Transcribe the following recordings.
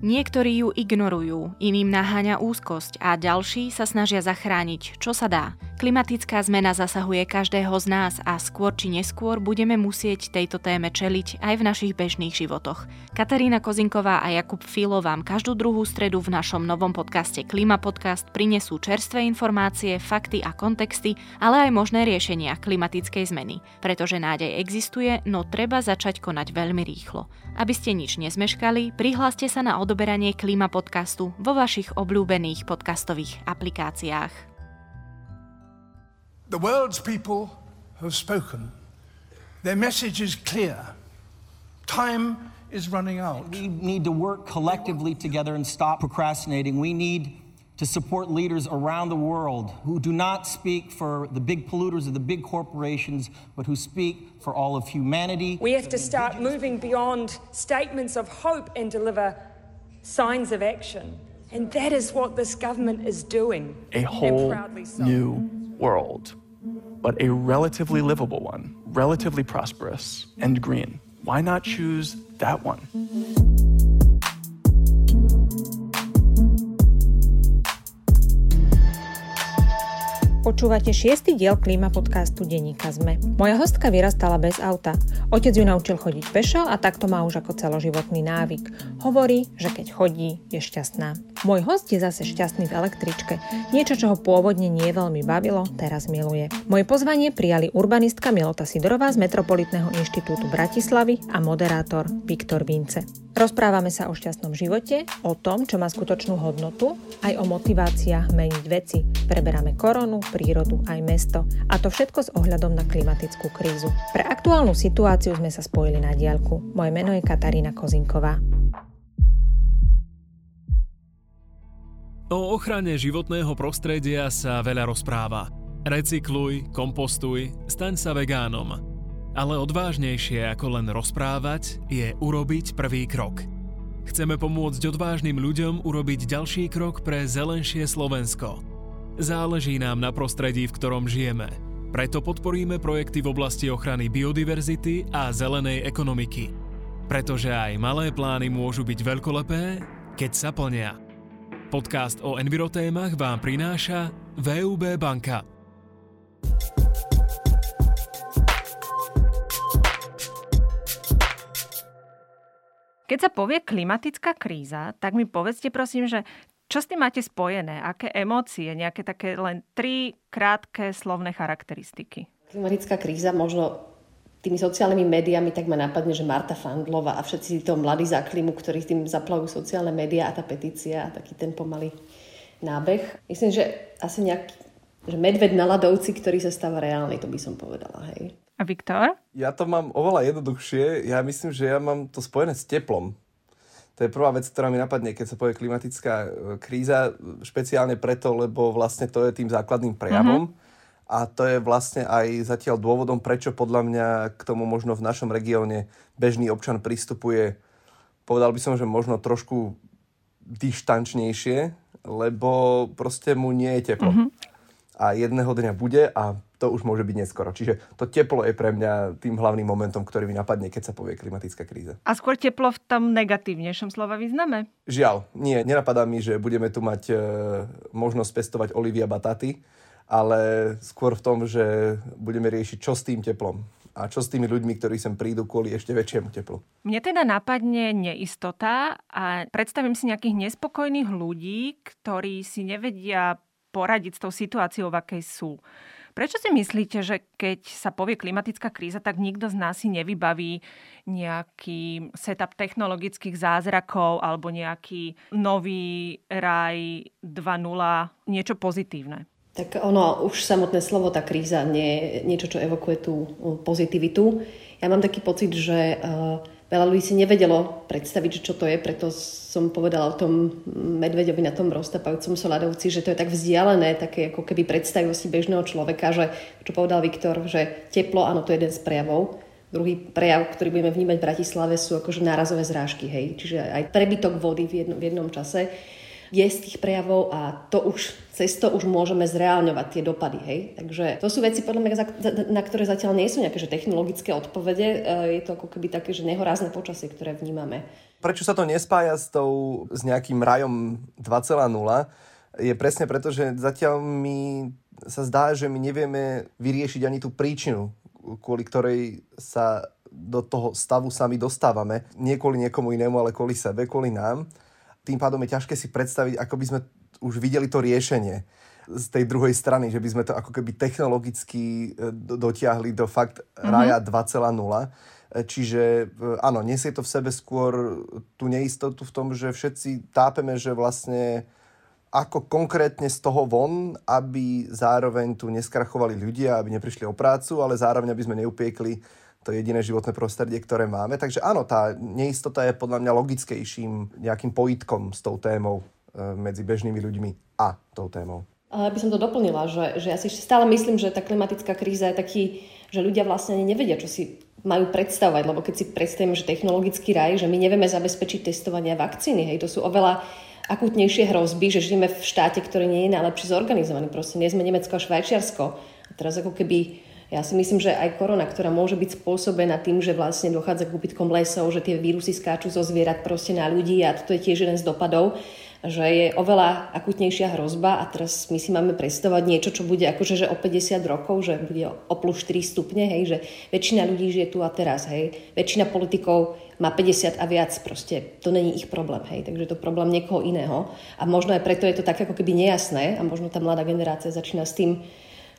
Niektorí ju ignorujú, iným naháňa úzkosť a ďalší sa snažia zachrániť, čo sa dá. Klimatická zmena zasahuje každého z nás a skôr či neskôr budeme musieť tejto téme čeliť aj v našich bežných životoch. Katarína Kozinková a Jakub Filo vám každú druhú stredu v našom novom podcaste Klima Podcast prinesú čerstvé informácie, fakty a kontexty, ale aj možné riešenia klimatickej zmeny. Pretože nádej existuje, no treba začať konať veľmi rýchlo. Aby ste nič nezmeškali, prihláste sa na odoberanie Klima podcastu vo vašich obľúbených podcastových aplikáciách. The world's people have spoken. Their message is clear. Time is running out. We need to work collectively together and stop procrastinating. We need to support leaders around the world who do not speak for the big polluters or the big corporations, but who speak for all of humanity. We have to start moving beyond statements of hope and deliver signs of action. And that is what this government is doing. A whole so. new world, but a relatively livable one, relatively prosperous and green. Why not choose that one? Počúvate šiestý diel klíma podcastu Deníka Zme. Moja hostka vyrastala bez auta. Otec ju naučil chodiť pešo a takto má už ako celoživotný návyk. Hovorí, že keď chodí, je šťastná. Môj host je zase šťastný v električke. Niečo, čo ho pôvodne nie veľmi bavilo, teraz miluje. Moje pozvanie prijali urbanistka Milota Sidorová z Metropolitného inštitútu Bratislavy a moderátor Viktor Vince. Rozprávame sa o šťastnom živote, o tom, čo má skutočnú hodnotu, aj o motiváciách meniť veci. Preberáme koronu, prírodu aj mesto. A to všetko s ohľadom na klimatickú krízu. Pre aktuálnu situáciu sme sa spojili na diálku. Moje meno je Katarína Kozinková. O ochrane životného prostredia sa veľa rozpráva. Recykluj, kompostuj, staň sa vegánom. Ale odvážnejšie ako len rozprávať je urobiť prvý krok. Chceme pomôcť odvážnym ľuďom urobiť ďalší krok pre zelenšie Slovensko. Záleží nám na prostredí, v ktorom žijeme. Preto podporíme projekty v oblasti ochrany biodiverzity a zelenej ekonomiky. Pretože aj malé plány môžu byť veľkolepé, keď sa plnia. Podcast o envirotémach vám prináša VUB banka. Keď sa povie klimatická kríza, tak mi povedzte prosím, že čo s tým máte spojené? Aké emócie? Nejaké také len tri krátke slovné charakteristiky? Klimatická kríza možno tými sociálnymi médiami tak ma napadne, že Marta Fandlova a všetci to mladí za klimu, ktorí tým zaplavujú sociálne médiá a tá petícia a taký ten pomalý nábeh. Myslím, že asi nejaký že medved na ľadovci, ktorý sa stáva reálny, to by som povedala. Hej. A Viktor? Ja to mám oveľa jednoduchšie. Ja myslím, že ja mám to spojené s teplom. To je prvá vec, ktorá mi napadne, keď sa povie klimatická e, kríza, špeciálne preto, lebo vlastne to je tým základným prejavom. Mm-hmm. A to je vlastne aj zatiaľ dôvodom, prečo podľa mňa k tomu možno v našom regióne bežný občan pristupuje, povedal by som, že možno trošku dištančnejšie, lebo proste mu nie je teplo. Mm-hmm. A jedného dňa bude a to už môže byť neskoro. Čiže to teplo je pre mňa tým hlavným momentom, ktorý mi napadne, keď sa povie klimatická kríza. A skôr teplo v tom negatívnejšom slova význame? Žiaľ, nie. Nenapadá mi, že budeme tu mať e, možnosť pestovať olivia bataty, ale skôr v tom, že budeme riešiť, čo s tým teplom a čo s tými ľuďmi, ktorí sem prídu kvôli ešte väčšiemu teplu. Mne teda napadne neistota a predstavím si nejakých nespokojných ľudí, ktorí si nevedia poradiť s tou situáciou, v akej sú. Prečo si myslíte, že keď sa povie klimatická kríza, tak nikto z nás si nevybaví nejaký setup technologických zázrakov alebo nejaký nový raj 2.0, niečo pozitívne? Tak ono, už samotné slovo, tá kríza, nie niečo, čo evokuje tú pozitivitu. Ja mám taký pocit, že uh, veľa ľudí si nevedelo predstaviť, čo to je, preto som povedala o tom medveďovi na tom roztapajúcom soladovci, že to je tak vzdialené, také ako keby predstavivosti bežného človeka, že čo povedal Viktor, že teplo, áno, to je jeden z prejavov. Druhý prejav, ktorý budeme vnímať v Bratislave, sú akože nárazové zrážky, hej. Čiže aj prebytok vody v jednom, v jednom čase. Je z tých prejavov a to už, cez to už môžeme zreálňovať tie dopady. Hej? Takže to sú veci, podľa mňa, na ktoré zatiaľ nie sú nejaké že technologické odpovede. E, je to ako keby také, že nehorázne počasie, ktoré vnímame. Prečo sa to nespája s, tou, s nejakým rajom 2.0? Je presne preto, že zatiaľ mi sa zdá, že my nevieme vyriešiť ani tú príčinu, kvôli ktorej sa do toho stavu sami dostávame. Nie kvôli niekomu inému, ale kvôli sebe, kvôli nám. Tým pádom je ťažké si predstaviť, ako by sme už videli to riešenie z tej druhej strany, že by sme to ako keby technologicky e, dotiahli do fakt mm-hmm. raja 2.0. E, čiže e, áno, nesie to v sebe skôr tú neistotu v tom, že všetci tápeme, že vlastne ako konkrétne z toho von, aby zároveň tu neskrachovali ľudia, aby neprišli o prácu, ale zároveň aby sme neupiekli to jediné životné prostredie, ktoré máme. Takže áno, tá neistota je podľa mňa logickejším nejakým pojitkom s tou témou e, medzi bežnými ľuďmi a tou témou. Ale by som to doplnila, že, že ja si stále myslím, že tá klimatická kríza je taký, že ľudia vlastne nevedia, čo si majú predstavovať, lebo keď si predstavíme, že technologický raj, že my nevieme zabezpečiť testovanie vakcíny, hej, to sú oveľa akutnejšie hrozby, že žijeme v štáte, ktorý nie je najlepšie zorganizovaný. Proste nie sme Nemecko a Švajčiarsko. A teraz ako keby ja si myslím, že aj korona, ktorá môže byť spôsobená tým, že vlastne dochádza k úbytkom lesov, že tie vírusy skáču zo zvierat proste na ľudí a toto je tiež jeden z dopadov, že je oveľa akutnejšia hrozba a teraz my si máme predstavovať niečo, čo bude akože že o 50 rokov, že bude o plus 4 stupne, hej, že väčšina ľudí žije tu a teraz, hej. Väčšina politikov má 50 a viac, proste to není ich problém, hej, takže to problém niekoho iného. A možno aj preto je to tak ako keby nejasné a možno tá mladá generácia začína s tým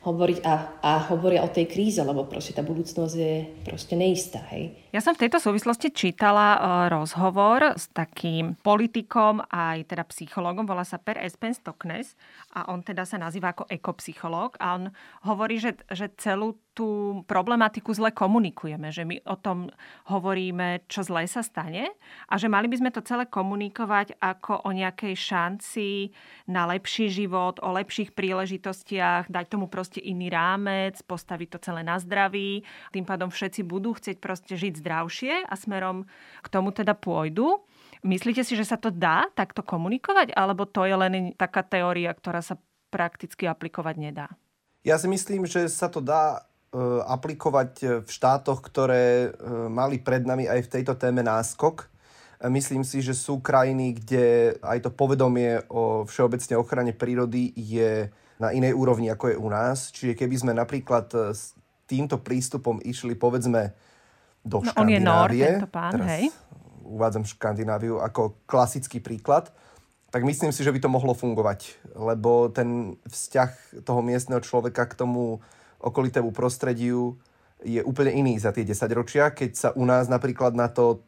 hovoriť a, a hovoria o tej kríze, lebo proste tá budúcnosť je proste neistá. Hej. Ja som v tejto súvislosti čítala uh, rozhovor s takým politikom aj teda psychologom, volá sa Per Espen Stoknes a on teda sa nazýva ako ekopsychológ a on hovorí, že, že celú tú problematiku zle komunikujeme, že my o tom hovoríme, čo zle sa stane a že mali by sme to celé komunikovať ako o nejakej šanci na lepší život, o lepších príležitostiach, dať tomu proste iný rámec, postaviť to celé na zdraví. Tým pádom všetci budú chcieť proste žiť zdravšie a smerom k tomu teda pôjdu. Myslíte si, že sa to dá takto komunikovať, alebo to je len taká teória, ktorá sa prakticky aplikovať nedá? Ja si myslím, že sa to dá aplikovať v štátoch, ktoré e, mali pred nami aj v tejto téme náskok. E, myslím si, že sú krajiny, kde aj to povedomie o všeobecne ochrane prírody je na inej úrovni, ako je u nás. Čiže keby sme napríklad s týmto prístupom išli, povedzme, do no, Škandinávie. On je Nord, tento pán, Teraz hej. Uvádzam Škandináviu ako klasický príklad tak myslím si, že by to mohlo fungovať, lebo ten vzťah toho miestneho človeka k tomu okolitému prostrediu je úplne iný za tie 10 ročia, keď sa u nás napríklad na to,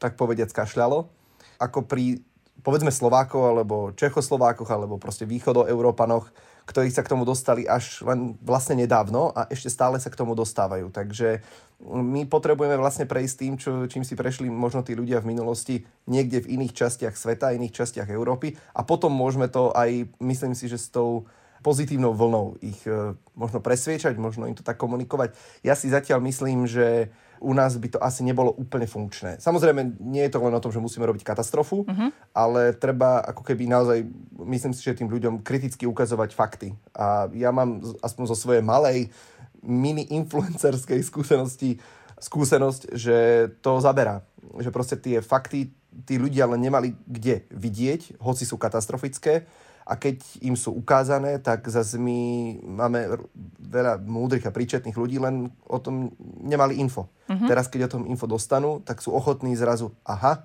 tak povediať, kašľalo, ako pri, povedzme, Slovákov, alebo Čechoslovákoch, alebo proste východoeurópanoch, ktorí sa k tomu dostali až len vlastne nedávno a ešte stále sa k tomu dostávajú. Takže my potrebujeme vlastne prejsť tým, čo, čím si prešli možno tí ľudia v minulosti niekde v iných častiach sveta, iných častiach Európy a potom môžeme to aj, myslím si, že s tou pozitívnou vlnou ich e, možno presviečať, možno im to tak komunikovať. Ja si zatiaľ myslím, že u nás by to asi nebolo úplne funkčné. Samozrejme, nie je to len o tom, že musíme robiť katastrofu, uh-huh. ale treba ako keby naozaj, myslím si, že tým ľuďom kriticky ukazovať fakty. A ja mám aspoň zo svojej malej mini-influencerskej skúsenosti skúsenosť, že to zaberá. Že proste tie fakty tí ľudia len nemali kde vidieť, hoci sú katastrofické a keď im sú ukázané, tak zase my máme veľa múdrych a príčetných ľudí, len o tom nemali info. Uh-huh. Teraz, keď o tom info dostanú, tak sú ochotní zrazu, aha,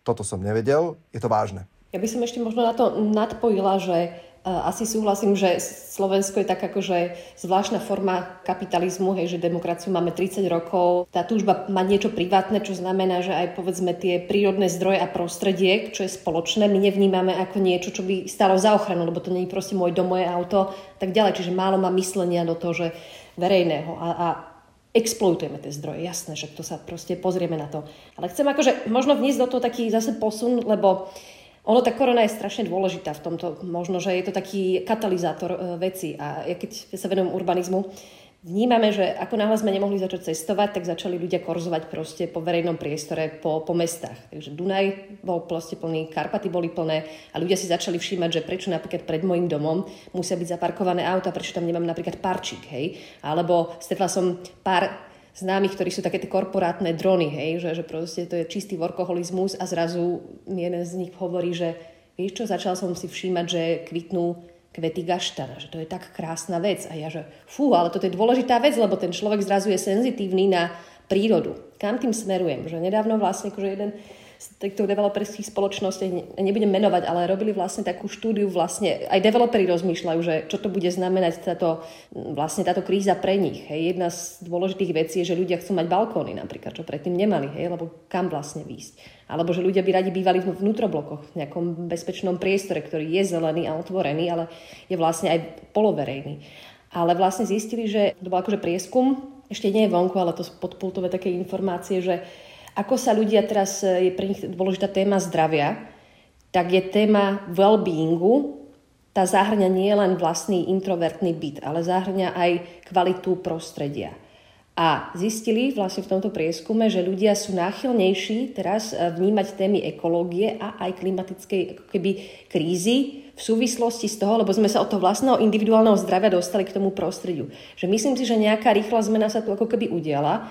toto som nevedel, je to vážne. Ja by som ešte možno na to nadpojila, že asi súhlasím, že Slovensko je tak akože zvláštna forma kapitalizmu, hej, že demokraciu máme 30 rokov. Tá túžba mať niečo privátne, čo znamená, že aj povedzme tie prírodné zdroje a prostredie, čo je spoločné, my nevnímame ako niečo, čo by stalo za ochranu, lebo to je proste môj dom, moje auto, tak ďalej. Čiže málo má myslenia do toho, že verejného a, a exploitujeme tie zdroje, jasné, že to sa proste pozrieme na to. Ale chcem akože možno vniesť do toho taký zase posun, lebo ono, tá korona je strašne dôležitá v tomto. Možno, že je to taký katalizátor e, veci. A ja keď sa venujem urbanizmu, vnímame, že ako náhle sme nemohli začať cestovať, tak začali ľudia korzovať proste po verejnom priestore, po, po mestách. Takže Dunaj bol proste plný, Karpaty boli plné a ľudia si začali všímať, že prečo napríklad pred môjim domom musia byť zaparkované auta, prečo tam nemám napríklad parčík, hej. Alebo stretla som pár známych, ktorí sú také tie korporátne drony, hej, že, že proste to je čistý workoholizmus a zrazu jeden z nich hovorí, že vieš čo, začal som si všímať, že kvitnú kvety gaštana, že to je tak krásna vec. A ja, že fú, ale toto je dôležitá vec, lebo ten človek zrazu je senzitívny na prírodu. Kam tým smerujem? Že nedávno vlastne akože jeden týchto developerských spoločností, nebudem menovať, ale robili vlastne takú štúdiu, vlastne aj developeri rozmýšľajú, že čo to bude znamenať táto, vlastne táto kríza pre nich. Hej. Jedna z dôležitých vecí je, že ľudia chcú mať balkóny napríklad, čo predtým nemali, hej, lebo kam vlastne výjsť. Alebo že ľudia by radi bývali v vnútroblokoch, v nejakom bezpečnom priestore, ktorý je zelený a otvorený, ale je vlastne aj poloverejný. Ale vlastne zistili, že to bol akože prieskum, ešte nie je vonku, ale to podpultové také informácie, že ako sa ľudia teraz, e, je pre nich dôležitá téma zdravia, tak je téma well-beingu, tá zahrňa nie len vlastný introvertný byt, ale zahrňa aj kvalitu prostredia. A zistili vlastne v tomto prieskume, že ľudia sú náchylnejší teraz e, vnímať témy ekológie a aj klimatickej keby krízy v súvislosti z toho, lebo sme sa od toho vlastného individuálneho zdravia dostali k tomu prostrediu. Že myslím si, že nejaká rýchla zmena sa tu ako keby udiala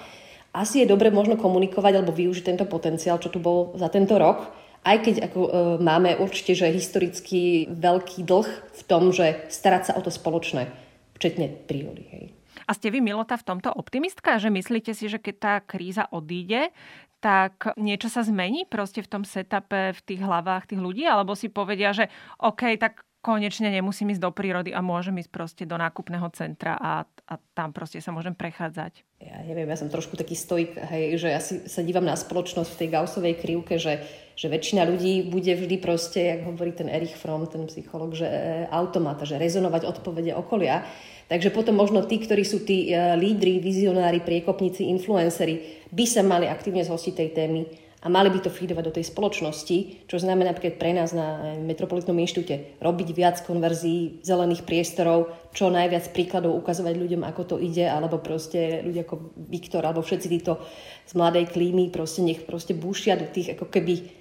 asi je dobre možno komunikovať alebo využiť tento potenciál, čo tu bol za tento rok, aj keď ako, e, máme určite, že historicky veľký dlh v tom, že starať sa o to spoločné, včetne prírody. Hej. A ste vy, Milota, v tomto optimistka, že myslíte si, že keď tá kríza odíde, tak niečo sa zmení proste v tom setupe, v tých hlavách tých ľudí? Alebo si povedia, že OK, tak konečne nemusím ísť do prírody a môžem ísť proste do nákupného centra a, a tam proste sa môžem prechádzať. Ja neviem, ja som trošku taký stoik, hej, že ja si, sa dívam na spoločnosť v tej gausovej krivke, že, že väčšina ľudí bude vždy proste, jak hovorí ten Erich Fromm, ten psycholog, že e, automata, že rezonovať odpovede okolia. Takže potom možno tí, ktorí sú tí e, lídri, vizionári, priekopníci, influenceri, by sa mali aktívne zhostiť tej témy a mali by to feedovať do tej spoločnosti, čo znamená napríklad pre nás na Metropolitnom inštitúte robiť viac konverzií zelených priestorov, čo najviac príkladov ukazovať ľuďom, ako to ide, alebo proste ľudia ako Viktor, alebo všetci títo z mladej klímy, proste nech proste búšia do tých ako keby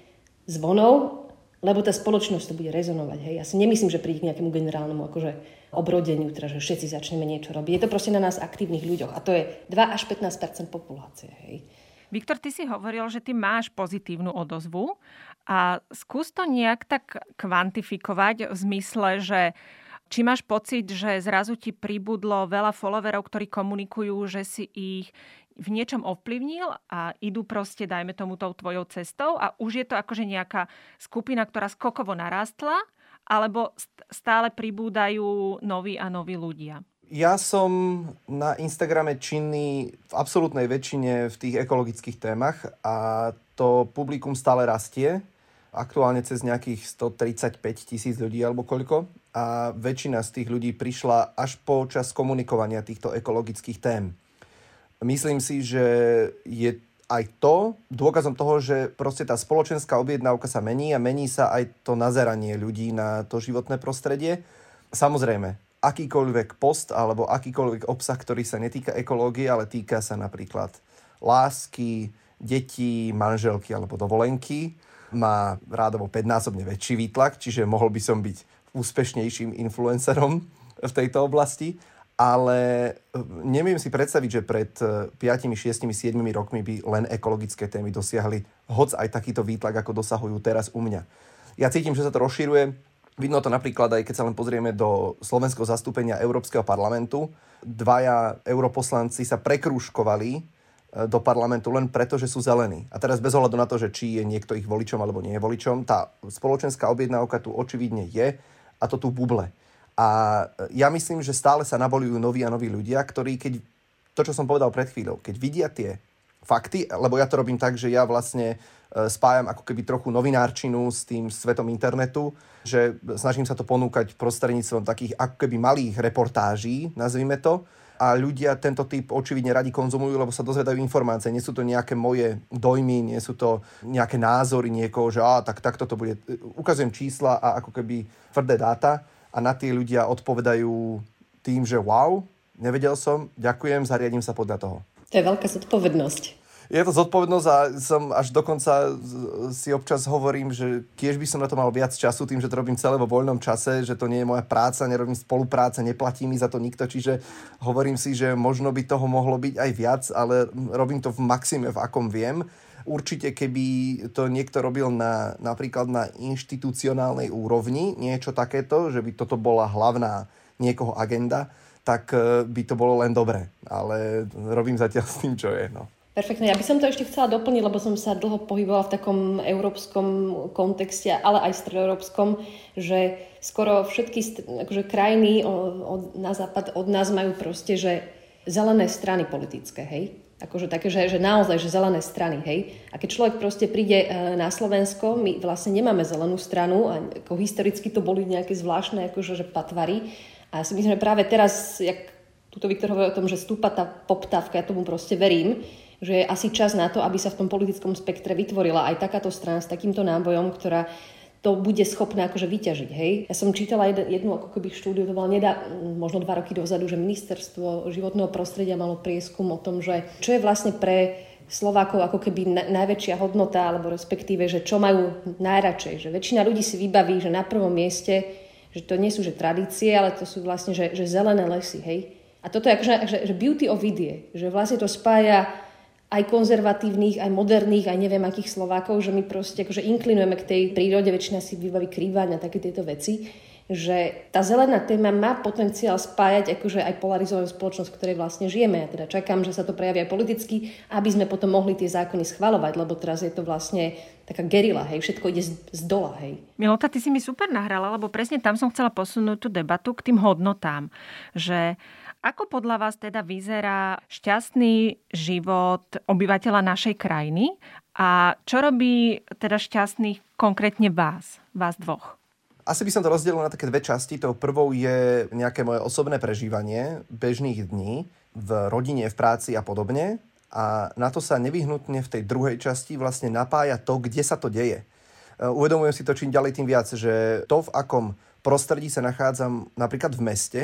zvonov, lebo tá spoločnosť to bude rezonovať. Hej. Ja si nemyslím, že príde k nejakému generálnemu akože obrodeniu, teda, že všetci začneme niečo robiť. Je to proste na nás aktívnych ľuďoch a to je 2 až 15 populácie. Hej. Viktor, ty si hovoril, že ty máš pozitívnu odozvu a skús to nejak tak kvantifikovať v zmysle, že či máš pocit, že zrazu ti pribudlo veľa followerov, ktorí komunikujú, že si ich v niečom ovplyvnil a idú proste, dajme tomu, tou tvojou cestou a už je to akože nejaká skupina, ktorá skokovo narastla, alebo stále pribúdajú noví a noví ľudia? Ja som na Instagrame činný v absolútnej väčšine v tých ekologických témach a to publikum stále rastie. Aktuálne cez nejakých 135 tisíc ľudí alebo koľko. A väčšina z tých ľudí prišla až počas komunikovania týchto ekologických tém. Myslím si, že je aj to dôkazom toho, že proste tá spoločenská objednávka sa mení a mení sa aj to nazeranie ľudí na to životné prostredie. Samozrejme, akýkoľvek post alebo akýkoľvek obsah, ktorý sa netýka ekológie, ale týka sa napríklad lásky, detí, manželky alebo dovolenky, má rádovo 5-násobne väčší výtlak, čiže mohol by som byť úspešnejším influencerom v tejto oblasti, ale e, neviem si predstaviť, že pred 5, 6, 7 rokmi by len ekologické témy dosiahli hoc aj takýto výtlak, ako dosahujú teraz u mňa. Ja cítim, že sa to rozširuje, Vidno to napríklad aj keď sa len pozrieme do slovenského zastúpenia Európskeho parlamentu. Dvaja europoslanci sa prekrúškovali e, do parlamentu len preto, že sú zelení. A teraz bez ohľadu na to, že či je niekto ich voličom alebo nie je voličom, tá spoločenská objednávka tu očividne je a to tu buble. A ja myslím, že stále sa nabolujú noví a noví ľudia, ktorí keď, to čo som povedal pred chvíľou, keď vidia tie fakty, lebo ja to robím tak, že ja vlastne E, spájam ako keby trochu novinárčinu s tým svetom internetu, že snažím sa to ponúkať prostredníctvom takých ako keby malých reportáží, nazvime to, a ľudia tento typ očividne radi konzumujú, lebo sa dozvedajú informácie. Nie sú to nejaké moje dojmy, nie sú to nejaké názory niekoho, že á, tak takto to bude. Ukazujem čísla a ako keby tvrdé dáta a na tie ľudia odpovedajú tým, že wow, Nevedel som, ďakujem, zariadím sa podľa toho. To je veľká zodpovednosť je to zodpovednosť a som až dokonca si občas hovorím, že tiež by som na to mal viac času tým, že to robím celé vo voľnom čase, že to nie je moja práca, nerobím spolupráce, neplatí mi za to nikto, čiže hovorím si, že možno by toho mohlo byť aj viac, ale robím to v maxime, v akom viem. Určite, keby to niekto robil na, napríklad na inštitucionálnej úrovni, niečo takéto, že by toto bola hlavná niekoho agenda, tak eh, by to bolo len dobre. Ale robím zatiaľ s tým, čo je. No. Perfektne. Ja by som to ešte chcela doplniť, lebo som sa dlho pohybovala v takom európskom kontexte, ale aj stredoeurópskom, že skoro všetky akože, krajiny od, na západ od nás majú proste, že zelené strany politické, hej? Akože také, že, že naozaj, že zelené strany, hej? A keď človek proste príde e, na Slovensko, my vlastne nemáme zelenú stranu a ako historicky to boli nejaké zvláštne akože, že patvary. A ja si myslím, že práve teraz, jak tuto Viktor hovorí o tom, že stúpa tá poptávka, ja tomu proste verím, že je asi čas na to, aby sa v tom politickom spektre vytvorila aj takáto strana s takýmto nábojom, ktorá to bude schopné akože vyťažiť. Hej? Ja som čítala jednu, jednu ako keby štúdiu, to bola nedá, možno dva roky dozadu, že ministerstvo životného prostredia malo prieskum o tom, že čo je vlastne pre Slovákov ako keby na, najväčšia hodnota, alebo respektíve, že čo majú najradšej. Že väčšina ľudí si vybaví, že na prvom mieste, že to nie sú že tradície, ale to sú vlastne že, že zelené lesy. Hej? A toto je akože, že, že beauty of idie, že vlastne to spája aj konzervatívnych, aj moderných, aj neviem akých Slovákov, že my proste akože inklinujeme k tej prírode, väčšina si vybaví krývať na také tieto veci, že tá zelená téma má potenciál spájať akože aj polarizovanú spoločnosť, v ktorej vlastne žijeme. Ja teda čakám, že sa to prejaví aj politicky, aby sme potom mohli tie zákony schvalovať, lebo teraz je to vlastne taká gerila, hej, všetko ide z, z dola, hej. Milota, ty si mi super nahrala, lebo presne tam som chcela posunúť tú debatu k tým hodnotám, že ako podľa vás teda vyzerá šťastný život obyvateľa našej krajiny a čo robí teda šťastný konkrétne vás, vás dvoch? Asi by som to rozdelil na také dve časti. Tou prvou je nejaké moje osobné prežívanie bežných dní v rodine, v práci a podobne. A na to sa nevyhnutne v tej druhej časti vlastne napája to, kde sa to deje. E, uvedomujem si to čím ďalej tým viac, že to, v akom prostredí sa nachádzam napríklad v meste,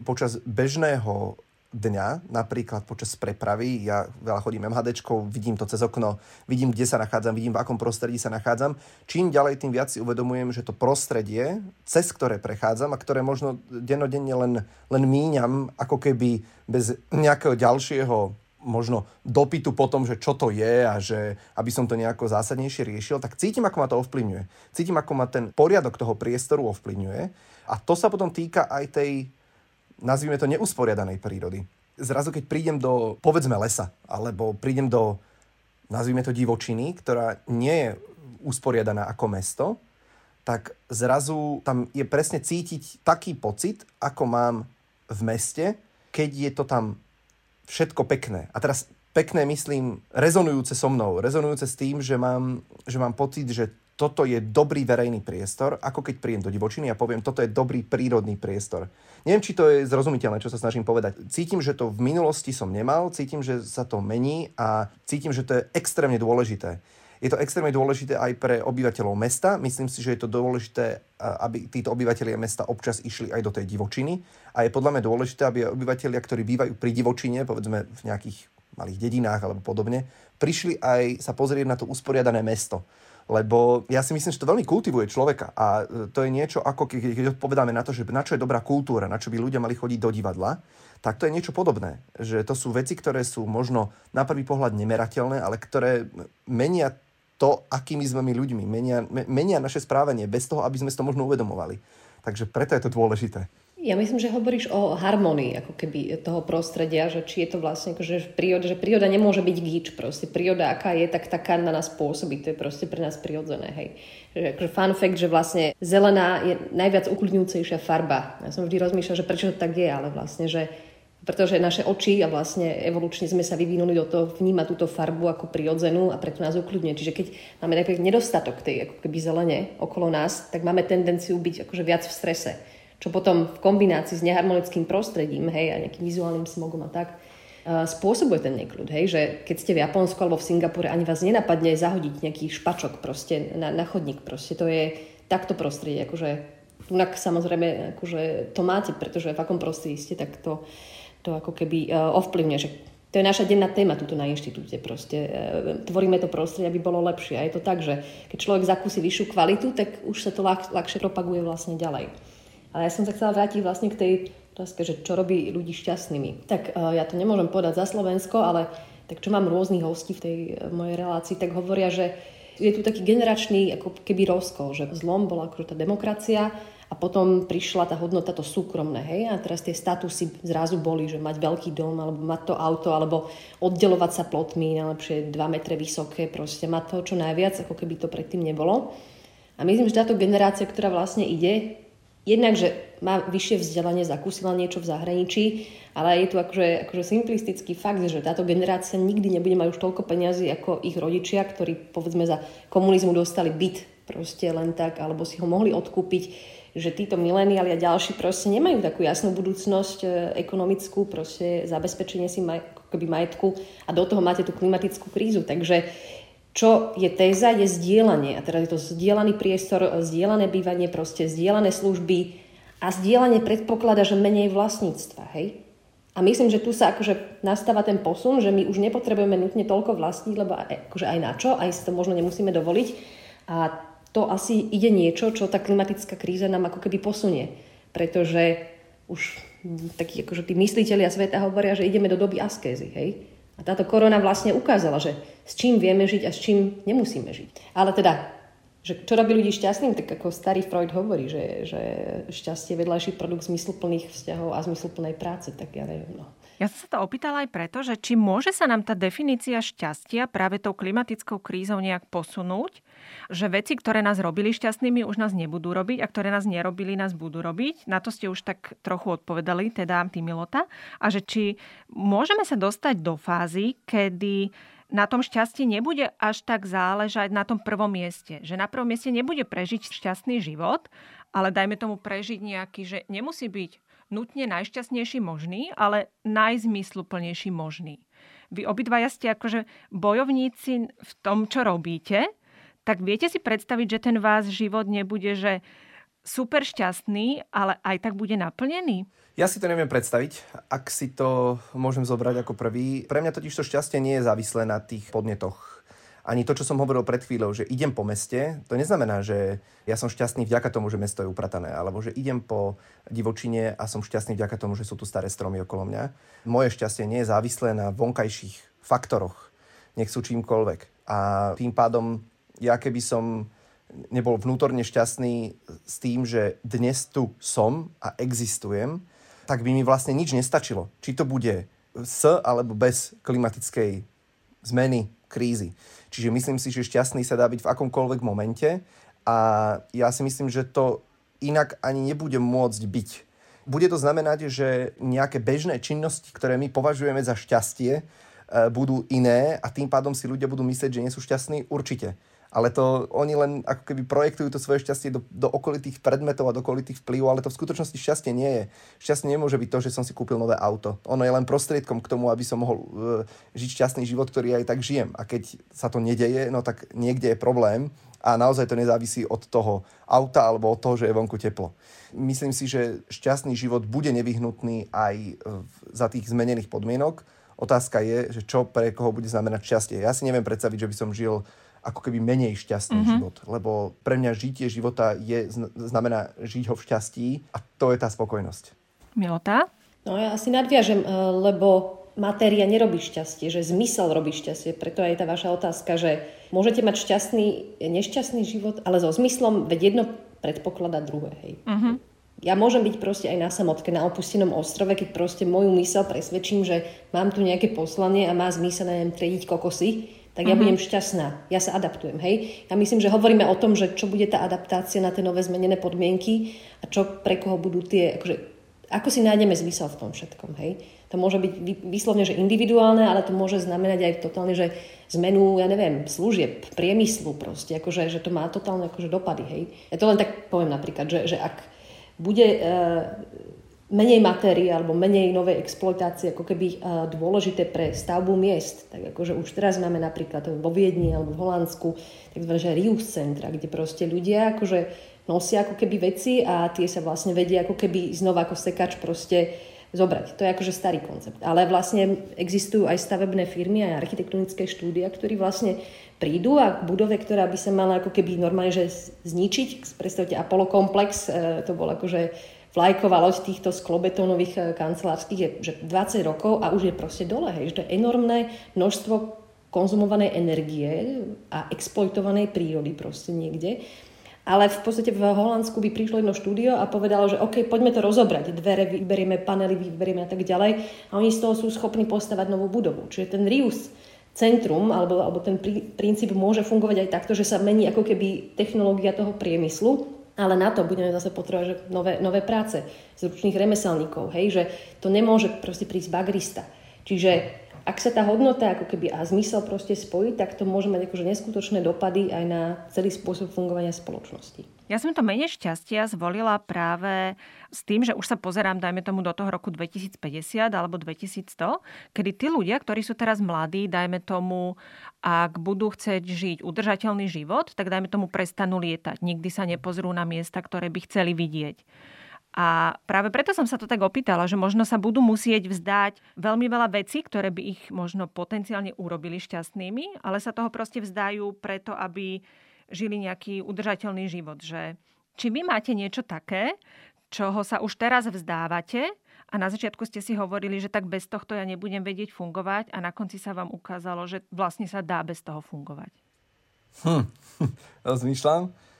počas bežného dňa, napríklad počas prepravy, ja veľa chodím MHD, vidím to cez okno, vidím, kde sa nachádzam, vidím, v akom prostredí sa nachádzam. Čím ďalej, tým viac si uvedomujem, že to prostredie, cez ktoré prechádzam a ktoré možno denodenne len, len míňam, ako keby bez nejakého ďalšieho možno dopytu po tom, že čo to je a že aby som to nejako zásadnejšie riešil, tak cítim, ako ma to ovplyvňuje. Cítim, ako ma ten poriadok toho priestoru ovplyvňuje. A to sa potom týka aj tej nazvime to neusporiadanej prírody. Zrazu, keď prídem do, povedzme, lesa, alebo prídem do, nazvime to divočiny, ktorá nie je usporiadaná ako mesto, tak zrazu tam je presne cítiť taký pocit, ako mám v meste, keď je to tam všetko pekné. A teraz pekné myslím rezonujúce so mnou, rezonujúce s tým, že mám, že mám pocit, že toto je dobrý verejný priestor, ako keď príjem do divočiny a poviem, toto je dobrý prírodný priestor. Neviem, či to je zrozumiteľné, čo sa snažím povedať. Cítim, že to v minulosti som nemal, cítim, že sa to mení a cítim, že to je extrémne dôležité. Je to extrémne dôležité aj pre obyvateľov mesta. Myslím si, že je to dôležité, aby títo obyvateľia mesta občas išli aj do tej divočiny. A je podľa mňa dôležité, aby obyvateľia, ktorí bývajú pri divočine, povedzme v nejakých malých dedinách alebo podobne, prišli aj sa pozrieť na to usporiadané mesto lebo ja si myslím, že to veľmi kultivuje človeka a e, to je niečo ako keď, odpovedáme na to, že na čo je dobrá kultúra, na čo by ľudia mali chodiť do divadla, tak to je niečo podobné. Že to sú veci, ktoré sú možno na prvý pohľad nemerateľné, ale ktoré menia to, akými sme my ľuďmi, menia, menia naše správanie bez toho, aby sme si to možno uvedomovali. Takže preto je to dôležité. Ja myslím, že hovoríš o harmonii ako keby toho prostredia, že či je to vlastne akože v prírode, že príroda nemôže byť gíč proste. Príroda aká je, tak taká na nás pôsobí. To je proste pre nás prirodzené, hej. Že, akože fun fact, že vlastne zelená je najviac uklidňujúcejšia farba. Ja som vždy rozmýšľal, že prečo to tak je, ale vlastne, že pretože naše oči a vlastne evolučne sme sa vyvinuli do toho vnímať túto farbu ako prirodzenú a preto nás ukludňuje. Čiže keď máme taký nedostatok tej ako keby zelene okolo nás, tak máme tendenciu byť akože viac v strese čo potom v kombinácii s neharmonickým prostredím, hej, a nejakým vizuálnym smogom a tak, uh, spôsobuje ten nekľud, hej, že keď ste v Japonsku alebo v Singapúre, ani vás nenapadne zahodiť nejaký špačok proste na, na chodník, proste to je takto prostredie, akože Tunak samozrejme akože to máte, pretože v akom prostredí ste, tak to, to ako keby ovplyvňuje, že to je naša denná téma tuto na inštitúte. Proste e, tvoríme to prostredie, aby bolo lepšie. A je to tak, že keď človek zakúsi vyššiu kvalitu, tak už sa to ľah, ľahšie propaguje vlastne ďalej. Ale ja som sa chcela vrátiť vlastne k tej otázke, že čo robí ľudí šťastnými. Tak e, ja to nemôžem povedať za Slovensko, ale tak čo mám rôznych hostí v tej e, mojej relácii, tak hovoria, že je tu taký generačný ako keby rozkol, že zlom bola akože tá demokracia, a potom prišla tá hodnota, to súkromné, hej, a teraz tie statusy zrazu boli, že mať veľký dom, alebo mať to auto, alebo oddelovať sa plotmi, najlepšie 2 metre vysoké, proste mať toho čo najviac, ako keby to predtým nebolo. A myslím, že táto generácia, ktorá vlastne ide, jednak, že má vyššie vzdelanie, zakúsila niečo v zahraničí, ale je tu akože, akože simplistický fakt, že táto generácia nikdy nebude mať už toľko peňazí ako ich rodičia, ktorí povedzme za komunizmu dostali byt proste len tak, alebo si ho mohli odkúpiť že títo mileniali a ďalší proste nemajú takú jasnú budúcnosť e, ekonomickú, proste zabezpečenie si maj, keby majetku a do toho máte tú klimatickú krízu. Takže čo je téza, je zdieľanie. A teda je to zdieľaný priestor, zdieľané bývanie, proste zdieľané služby a zdieľanie predpoklada, že menej vlastníctva. Hej? A myslím, že tu sa akože nastáva ten posun, že my už nepotrebujeme nutne toľko vlastniť, lebo akože aj na čo, aj si to možno nemusíme dovoliť. A to asi ide niečo, čo tá klimatická kríza nám ako keby posunie. Pretože už takí akože tí mysliteľia sveta hovoria, že ideme do doby askézy. Hej? A táto korona vlastne ukázala, že s čím vieme žiť a s čím nemusíme žiť. Ale teda, že čo robí ľudí šťastným, tak ako starý Freud hovorí, že, že šťastie je vedľajší produkt zmysluplných vzťahov a zmysluplnej práce, tak ja neviem. No. Ja som sa to opýtala aj preto, že či môže sa nám tá definícia šťastia práve tou klimatickou krízou nejak posunúť, že veci, ktoré nás robili šťastnými, už nás nebudú robiť a ktoré nás nerobili, nás budú robiť. Na to ste už tak trochu odpovedali, teda ty Milota. A že či môžeme sa dostať do fázy, kedy na tom šťastí nebude až tak záležať na tom prvom mieste. Že na prvom mieste nebude prežiť šťastný život, ale dajme tomu prežiť nejaký, že nemusí byť nutne najšťastnejší možný, ale najzmysluplnejší možný. Vy obidvaja ste akože bojovníci v tom, čo robíte, tak viete si predstaviť, že ten vás život nebude, že super šťastný, ale aj tak bude naplnený? Ja si to neviem predstaviť, ak si to môžem zobrať ako prvý. Pre mňa totiž to šťastie nie je závislé na tých podnetoch ani to, čo som hovoril pred chvíľou, že idem po meste, to neznamená, že ja som šťastný vďaka tomu, že mesto je upratané, alebo že idem po divočine a som šťastný vďaka tomu, že sú tu staré stromy okolo mňa. Moje šťastie nie je závislé na vonkajších faktoroch, nech sú čímkoľvek. A tým pádom, ja keby som nebol vnútorne šťastný s tým, že dnes tu som a existujem, tak by mi vlastne nič nestačilo. Či to bude s alebo bez klimatickej zmeny, krízy. Čiže myslím si, že šťastný sa dá byť v akomkoľvek momente a ja si myslím, že to inak ani nebude môcť byť. Bude to znamenať, že nejaké bežné činnosti, ktoré my považujeme za šťastie, e, budú iné a tým pádom si ľudia budú myslieť, že nie sú šťastní? Určite ale to oni len ako keby projektujú to svoje šťastie do, do okolitých predmetov a do okolitých vplyvov, ale to v skutočnosti šťastie nie je. Šťastie nemôže byť to, že som si kúpil nové auto. Ono je len prostriedkom k tomu, aby som mohol uh, žiť šťastný život, ktorý aj tak žijem. A keď sa to nedeje, no tak niekde je problém a naozaj to nezávisí od toho auta alebo od toho, že je vonku teplo. Myslím si, že šťastný život bude nevyhnutný aj za tých zmenených podmienok. Otázka je, že čo pre koho bude znamenať šťastie. Ja si neviem predstaviť, že by som žil ako keby menej šťastný mm-hmm. život. Lebo pre mňa žitie života je, znamená žiť ho v šťastí a to je tá spokojnosť. Milota? No ja asi nadviažem, eh, lebo matéria nerobí šťastie, že zmysel robí šťastie. Preto aj tá vaša otázka, že môžete mať šťastný, nešťastný život, ale so zmyslom, veď jedno predpokladá druhé. Hej. Mm-hmm. Ja môžem byť proste aj na samotke, na opustenom ostrove, keď proste moju mysel presvedčím, že mám tu nejaké poslanie a má zmysel, neviem, trediť kokosy tak ja mm-hmm. budem šťastná. Ja sa adaptujem, hej. Ja myslím, že hovoríme o tom, že čo bude tá adaptácia na tie nové zmenené podmienky a čo pre koho budú tie, akože, ako si nájdeme zmysel v tom všetkom, hej. To môže byť vyslovne, že individuálne, ale to môže znamenať aj totálne, že zmenu, ja neviem, služieb, priemyslu proste, akože, že to má totálne akože dopady, hej. Ja to len tak poviem napríklad, že, že ak bude e, menej matérie alebo menej novej exploatácie ako keby dôležité pre stavbu miest. Tak akože už teraz máme napríklad vo Viedni alebo v Holandsku že Rius centra, kde proste ľudia akože nosia ako keby veci a tie sa vlastne vedia ako keby znova ako sekač proste zobrať. To je akože starý koncept. Ale vlastne existujú aj stavebné firmy, aj architektonické štúdia, ktorí vlastne prídu a k budove, ktorá by sa mala ako keby normálne že zničiť. Predstavte Apollo komplex, e, to bol akože vlajková loď týchto sklobetónových e, kancelárskych je že 20 rokov a už je proste dole. Hej, že to je enormné množstvo konzumovanej energie a exploitovanej prírody proste niekde. Ale v podstate v Holandsku by prišlo jedno štúdio a povedalo, že OK, poďme to rozobrať. Dvere vyberieme, panely vyberieme a tak ďalej. A oni z toho sú schopní postavať novú budovu. Čiže ten Rius centrum alebo, alebo ten prí, princíp môže fungovať aj takto, že sa mení ako keby technológia toho priemyslu, ale na to budeme zase potrebovať že nové, nové práce zručných remeselníkov, hej, že to nemôže proste prísť bagrista. Čiže ak sa tá hodnota ako keby a zmysel proste spojí, tak to môže mať akože neskutočné dopady aj na celý spôsob fungovania spoločnosti. Ja som to menej šťastia zvolila práve s tým, že už sa pozerám, dajme tomu, do toho roku 2050 alebo 2100, kedy tí ľudia, ktorí sú teraz mladí, dajme tomu, ak budú chcieť žiť udržateľný život, tak dajme tomu prestanú lietať. Nikdy sa nepozrú na miesta, ktoré by chceli vidieť. A práve preto som sa to tak opýtala, že možno sa budú musieť vzdať veľmi veľa vecí, ktoré by ich možno potenciálne urobili šťastnými, ale sa toho proste vzdajú preto, aby žili nejaký udržateľný život. Že či vy máte niečo také, čoho sa už teraz vzdávate a na začiatku ste si hovorili, že tak bez tohto ja nebudem vedieť fungovať a na konci sa vám ukázalo, že vlastne sa dá bez toho fungovať. Hm, rozmýšľam.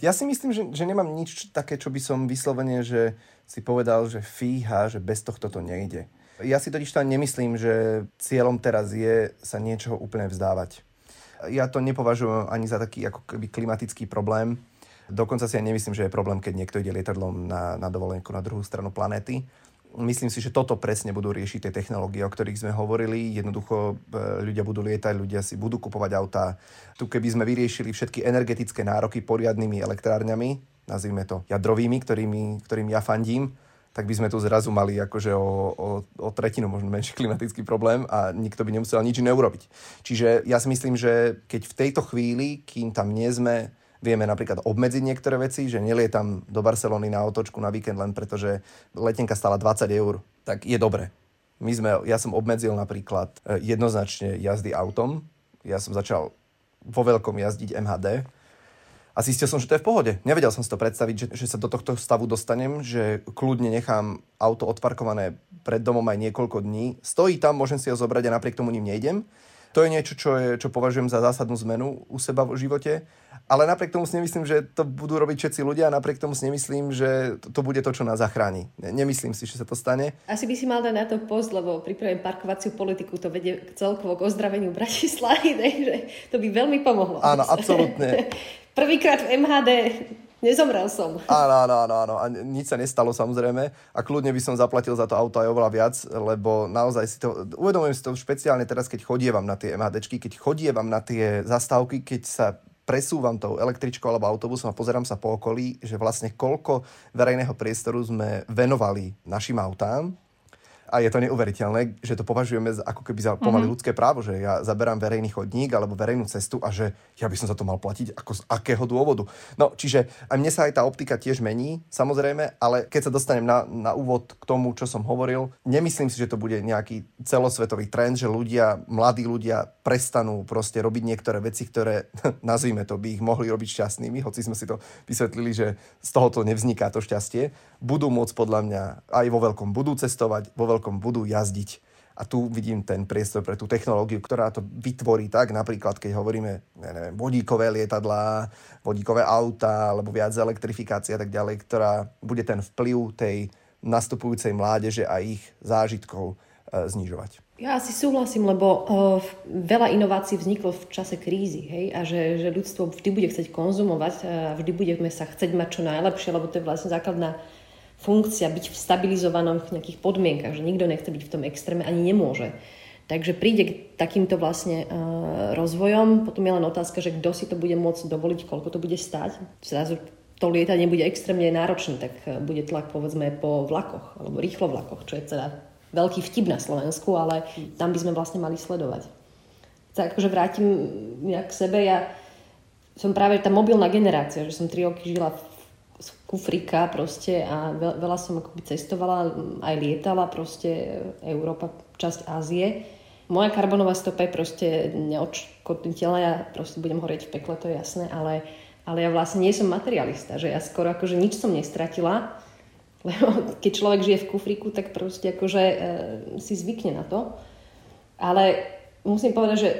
Ja si myslím, že, že nemám nič také, čo by som vyslovene, že si povedal, že fíha, že bez tohto to nejde. Ja si totiž to nemyslím, že cieľom teraz je sa niečoho úplne vzdávať. Ja to nepovažujem ani za taký ako keby klimatický problém. Dokonca si aj nemyslím, že je problém, keď niekto ide lietadlom na, na dovolenku na druhú stranu planéty. Myslím si, že toto presne budú riešiť tie technológie, o ktorých sme hovorili. Jednoducho e, ľudia budú lietať, ľudia si budú kupovať autá. Tu keby sme vyriešili všetky energetické nároky poriadnymi elektrárňami, nazvime to jadrovými, ktorými, ktorým ja fandím, tak by sme tu zrazu mali akože o, o, o tretinu možno menší klimatický problém a nikto by nemusel nič iné urobiť. Čiže ja si myslím, že keď v tejto chvíli, kým tam nie sme, Vieme napríklad obmedziť niektoré veci, že nelietam do Barcelony na otočku na víkend len preto, že letenka stala 20 eur, tak je dobre. My sme, ja som obmedzil napríklad e, jednoznačne jazdy autom. Ja som začal vo veľkom jazdiť MHD, a zistil som, že to je v pohode. Nevedel som si to predstaviť, že, že sa do tohto stavu dostanem, že kľudne nechám auto odparkované pred domom aj niekoľko dní. Stojí tam, môžem si ho zobrať a napriek tomu ním nejdem. To je niečo, čo, je, čo považujem za zásadnú zmenu u seba v živote. Ale napriek tomu si nemyslím, že to budú robiť všetci ľudia a napriek tomu si nemyslím, že to, to bude to, čo nás zachráni. Nemyslím si, že sa to stane. Asi by si mal dať na to post, lebo pripravujem parkovaciu politiku, to vedie celkovo k ozdraveniu Bratislavy, že to by veľmi pomohlo. Áno, absolútne. Prvýkrát v MHD Nezomrel som. Áno, áno, áno, áno. A nič sa nestalo samozrejme. A kľudne by som zaplatil za to auto aj oveľa viac, lebo naozaj si to... Uvedomujem si to špeciálne teraz, keď chodievam na tie MHDčky, keď chodievam na tie zastávky, keď sa presúvam tou električkou alebo autobusom a pozerám sa po okolí, že vlastne koľko verejného priestoru sme venovali našim autám, a je to neuveriteľné, že to považujeme za, ako keby za pomaly mm-hmm. ľudské právo, že ja zaberám verejný chodník alebo verejnú cestu a že ja by som za to mal platiť ako z akého dôvodu. No, čiže aj mne sa aj tá optika tiež mení, samozrejme, ale keď sa dostanem na, na úvod k tomu, čo som hovoril, nemyslím si, že to bude nejaký celosvetový trend, že ľudia, mladí ľudia prestanú proste robiť niektoré veci, ktoré, nazvime to, by ich mohli robiť šťastnými, hoci sme si to vysvetlili, že z tohoto nevzniká to šťastie, budú môcť podľa mňa aj vo veľkom budú cestovať, vo veľkom budú jazdiť. A tu vidím ten priestor pre tú technológiu, ktorá to vytvorí tak, napríklad keď hovoríme neviem, vodíkové lietadlá, vodíkové auta, alebo viac elektrifikácia a tak ďalej, ktorá bude ten vplyv tej nastupujúcej mládeže a ich zážitkov e, znižovať. Ja asi súhlasím, lebo uh, veľa inovácií vzniklo v čase krízy hej? a že, že ľudstvo vždy bude chcieť konzumovať a vždy budeme sa chcieť mať čo najlepšie, lebo to je vlastne základná funkcia byť v stabilizovanom v nejakých podmienkach, že nikto nechce byť v tom extréme ani nemôže. Takže príde k takýmto vlastne uh, rozvojom, potom je len otázka, že kto si to bude môcť dovoliť, koľko to bude stať. Zrazu to lietanie bude extrémne náročné, tak uh, bude tlak povedzme po vlakoch alebo rýchlo vlakoch, čo je teda veľký vtip na Slovensku, ale tam by sme vlastne mali sledovať. Tak akože vrátim ja k sebe, ja som práve tá mobilná generácia, že som tri roky žila v kufrika proste a veľa som akoby cestovala, aj lietala proste Európa, časť Ázie. Moja karbonová stopa je proste neodškodniteľná, ja proste budem horieť v pekle, to je jasné, ale, ale ja vlastne nie som materialista, že ja skoro akože nič som nestratila, lebo keď človek žije v kufriku, tak proste akože e, si zvykne na to. Ale musím povedať, že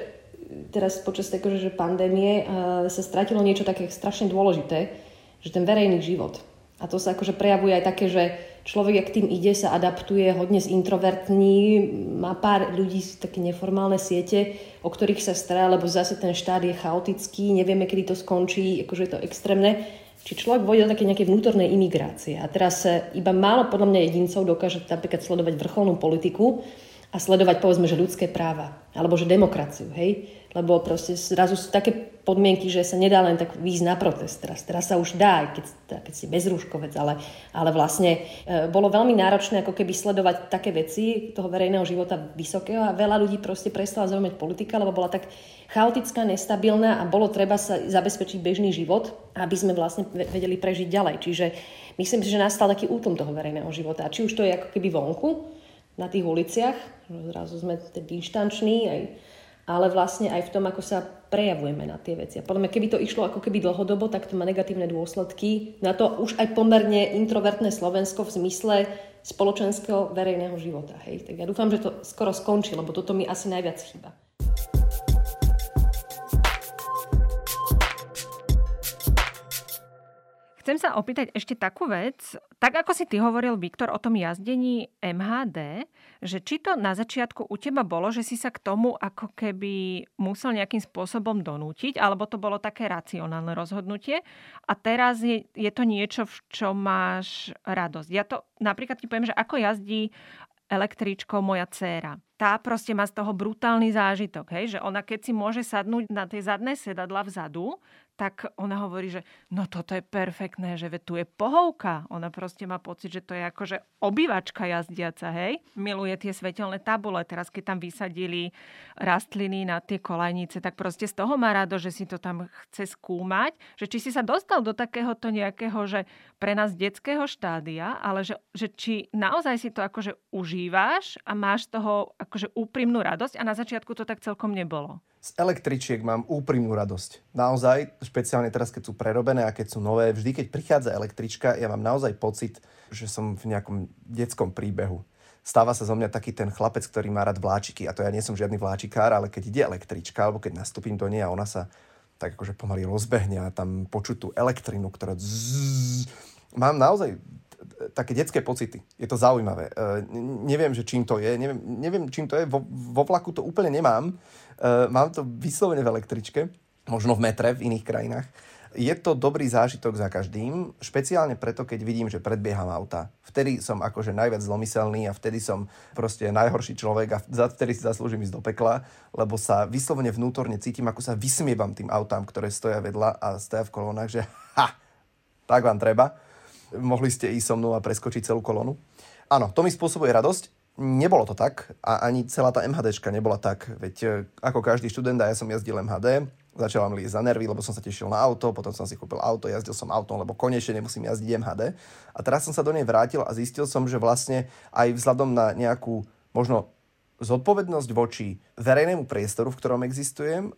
teraz počas akože, že pandémie e, sa stratilo niečo také strašne dôležité, že ten verejný život. A to sa akože prejavuje aj také, že človek, ak tým ide, sa adaptuje, hodne zintrovertní, má pár ľudí z také neformálne siete, o ktorých sa stará, lebo zase ten štát je chaotický, nevieme, kedy to skončí, akože je to extrémne. Či človek vojde do také nejaké vnútornej imigrácie. A teraz iba málo podľa mňa jedincov dokáže napríklad sledovať vrcholnú politiku a sledovať povedzme, že ľudské práva alebo že demokraciu, hej? lebo proste zrazu sú také podmienky, že sa nedá len tak výjsť na protest. Teraz, teraz sa už dá, keď, teda keď si bezrúškovec, ale, ale vlastne e, bolo veľmi náročné ako keby sledovať také veci toho verejného života vysokého a veľa ľudí proste prestala zaujímať politika, lebo bola tak chaotická, nestabilná a bolo treba sa zabezpečiť bežný život, aby sme vlastne vedeli prežiť ďalej. Čiže myslím si, že nastal taký útlm toho verejného života. Či už to je ako keby vonku, na tých uliciach, zrazu sme dištanční, aj ale vlastne aj v tom, ako sa prejavujeme na tie veci. A podľa mňa, keby to išlo ako keby dlhodobo, tak to má negatívne dôsledky na to už aj pomerne introvertné Slovensko v zmysle spoločenského verejného života. Hej? Tak ja dúfam, že to skoro skončí, lebo toto mi asi najviac chýba. Chcem sa opýtať ešte takú vec. Tak ako si ty hovoril, Viktor, o tom jazdení MHD, že či to na začiatku u teba bolo, že si sa k tomu ako keby musel nejakým spôsobom donútiť, alebo to bolo také racionálne rozhodnutie a teraz je, je to niečo, v čom máš radosť. Ja to napríklad ti poviem, že ako jazdí električkou moja dcéra. Tá proste má z toho brutálny zážitok, hej? že ona keď si môže sadnúť na tie zadné sedadla vzadu, tak ona hovorí, že no toto je perfektné, že tu je pohovka. Ona proste má pocit, že to je akože obývačka jazdiaca, hej. Miluje tie svetelné tabule. Teraz, keď tam vysadili rastliny na tie kolajnice, tak proste z toho má rado, že si to tam chce skúmať. Že či si sa dostal do takéhoto nejakého, že pre nás detského štádia, ale že, že či naozaj si to akože užíváš a máš z toho akože úprimnú radosť a na začiatku to tak celkom nebolo. Z električiek mám úprimnú radosť. Naozaj, špeciálne teraz, keď sú prerobené a keď sú nové, vždy, keď prichádza električka, ja mám naozaj pocit, že som v nejakom detskom príbehu. Stáva sa zo mňa taký ten chlapec, ktorý má rád vláčiky. A to ja nie som žiadny vláčikár, ale keď ide električka, alebo keď nastúpim do nej a ona sa tak akože pomaly rozbehne a tam počuť tú elektrinu, ktorá zzz, mám naozaj také detské pocity. Je to zaujímavé. Uh, neviem, že čím to je. Neviem, neviem čím to je. Vo, vo vlaku to úplne nemám. Uh, mám to vyslovene v električke. Možno v metre v iných krajinách. Je to dobrý zážitok za každým, špeciálne preto, keď vidím, že predbieham auta. Vtedy som akože najviac zlomyselný a vtedy som proste najhorší človek a vtedy si zaslúžim ísť do pekla, lebo sa vyslovene vnútorne cítim, ako sa vysmievam tým autám, ktoré stoja vedľa a stoja v kolónach, že ha, tak vám treba mohli ste ísť so mnou a preskočiť celú kolónu. Áno, to mi spôsobuje radosť. Nebolo to tak a ani celá tá MHDčka nebola tak. Veď e, ako každý študent, a ja som jazdil MHD, začal mi za nervy, lebo som sa tešil na auto, potom som si kúpil auto, jazdil som autom, lebo konečne nemusím jazdiť MHD. A teraz som sa do nej vrátil a zistil som, že vlastne aj vzhľadom na nejakú možno zodpovednosť voči verejnému priestoru, v ktorom existujem,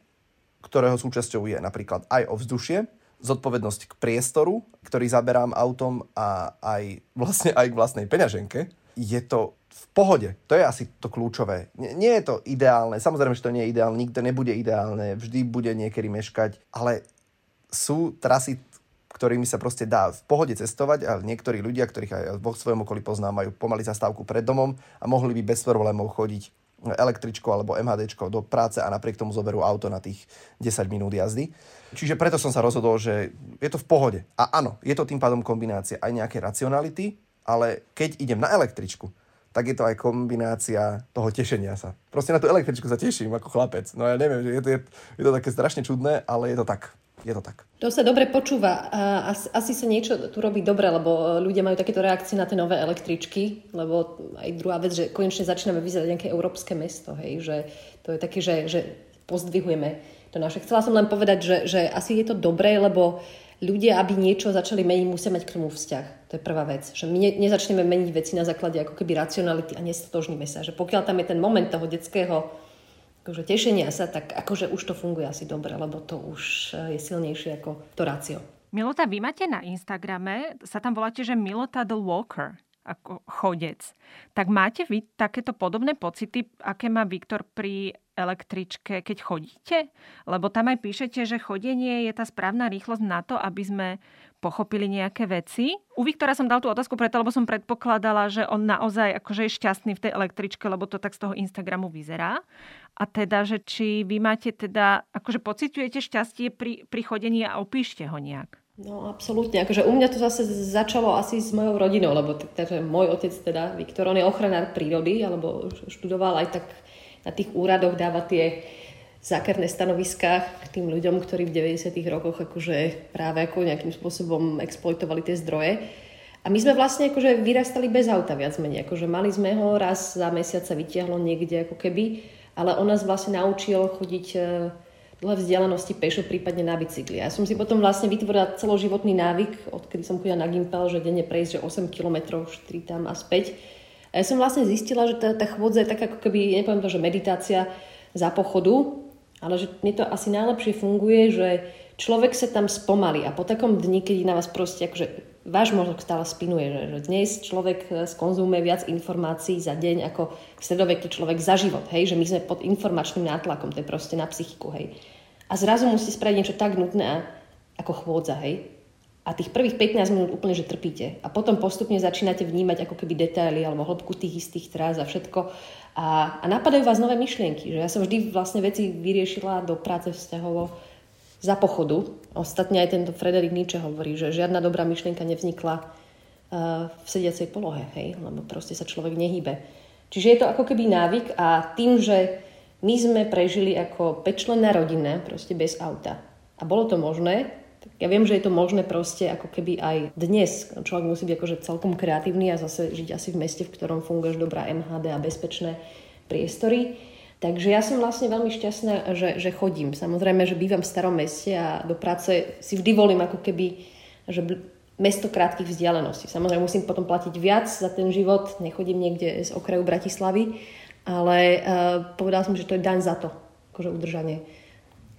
ktorého súčasťou je napríklad aj ovzdušie, zodpovednosť k priestoru, ktorý zaberám autom a aj vlastne aj k vlastnej peňaženke, je to v pohode. To je asi to kľúčové. Nie, nie je to ideálne. Samozrejme, že to nie je ideálne. Nikto nebude ideálne. Vždy bude niekedy meškať. Ale sú trasy, ktorými sa proste dá v pohode cestovať a niektorí ľudia, ktorých aj vo svojom okolí poznám, majú pomaly zastávku pred domom a mohli by bez problémov chodiť električkou alebo MHDčkou do práce a napriek tomu zoberú auto na tých 10 minút jazdy. Čiže preto som sa rozhodol, že je to v pohode. A áno, je to tým pádom kombinácia aj nejaké racionality, ale keď idem na električku, tak je to aj kombinácia toho tešenia sa. Proste na tú električku sa teším ako chlapec. No ja neviem, že je to, je, je to také strašne čudné, ale je to tak. Je to tak. To sa dobre počúva. Asi, asi sa niečo tu robí dobre, lebo ľudia majú takéto reakcie na tie nové električky, lebo aj druhá vec, že konečne začíname vyzerať nejaké európske mesto, hej, že to je také, že, že pozdvihujeme to naše. Chcela som len povedať, že, že asi je to dobré, lebo ľudia, aby niečo začali meniť, musia mať k tomu vzťah. To je prvá vec. Že my ne, nezačneme meniť veci na základe ako keby racionality a nestotožníme sa. Že pokiaľ tam je ten moment toho detského akože tešenia sa, tak akože už to funguje asi dobre, lebo to už je silnejšie ako to rácio. Milota, vy máte na Instagrame, sa tam voláte, že Milota the Walker ako chodec. Tak máte vy takéto podobné pocity, aké má Viktor pri električke, keď chodíte? Lebo tam aj píšete, že chodenie je tá správna rýchlosť na to, aby sme pochopili nejaké veci. U Viktora som dal tú otázku preto, lebo som predpokladala, že on naozaj akože je šťastný v tej električke, lebo to tak z toho Instagramu vyzerá. A teda, že či vy máte teda, akože pociťujete šťastie pri, pri chodení a opíšte ho nejak. No absolútne, akože u mňa to zase začalo asi s mojou rodinou, lebo takže môj otec teda, Viktor, on je ochranár prírody, alebo študoval aj tak na tých úradoch, dáva tie zákerné stanoviská k tým ľuďom, ktorí v 90 rokoch akože práve ako nejakým spôsobom exploitovali tie zdroje. A my sme vlastne akože vyrastali bez auta viac menej, akože mali sme ho raz za mesiac sa vytiahlo niekde ako keby, ale on nás vlastne naučil chodiť dlhé vzdialenosti pešo, prípadne na bicykli. Ja som si potom vlastne vytvorila celoživotný návyk, odkedy som chodila na Gimpel, že denne prejsť že 8 km, 4 tam a späť. A ja som vlastne zistila, že tá, tá chôdza je tak ako keby, nepoviem to, že meditácia za pochodu, ale že mne to asi najlepšie funguje, že človek sa tam spomalí a po takom dni, keď na vás proste akože váš mozog stále spinuje, že, že dnes človek e, skonzumuje viac informácií za deň ako stredoveký človek za život, hej, že my sme pod informačným nátlakom, to je proste na psychiku, hej. A zrazu musíte spraviť niečo tak nutné ako chôdza, hej. A tých prvých 15 minút úplne, že trpíte. A potom postupne začínate vnímať ako keby detaily alebo hĺbku tých istých tráz a všetko. A, a napadajú vás nové myšlienky. Že ja som vždy vlastne veci vyriešila do práce vzťahovo za pochodu. Ostatne aj tento Frederik Nietzsche hovorí, že žiadna dobrá myšlienka nevznikla uh, v sediacej polohe, hej? lebo proste sa človek nehýbe. Čiže je to ako keby návyk a tým, že my sme prežili ako pečlená rodina, proste bez auta. A bolo to možné, ja viem, že je to možné proste ako keby aj dnes. Človek musí byť akože celkom kreatívny a zase žiť asi v meste, v ktorom funguje dobrá MHD a bezpečné priestory. Takže ja som vlastne veľmi šťastná, že, že chodím. Samozrejme, že bývam v starom meste a do práce si vždy volím ako keby, že mesto krátkých vzdialeností. Samozrejme, musím potom platiť viac za ten život, nechodím niekde z okraju Bratislavy, ale uh, povedala som, že to je daň za to, akože udržanie.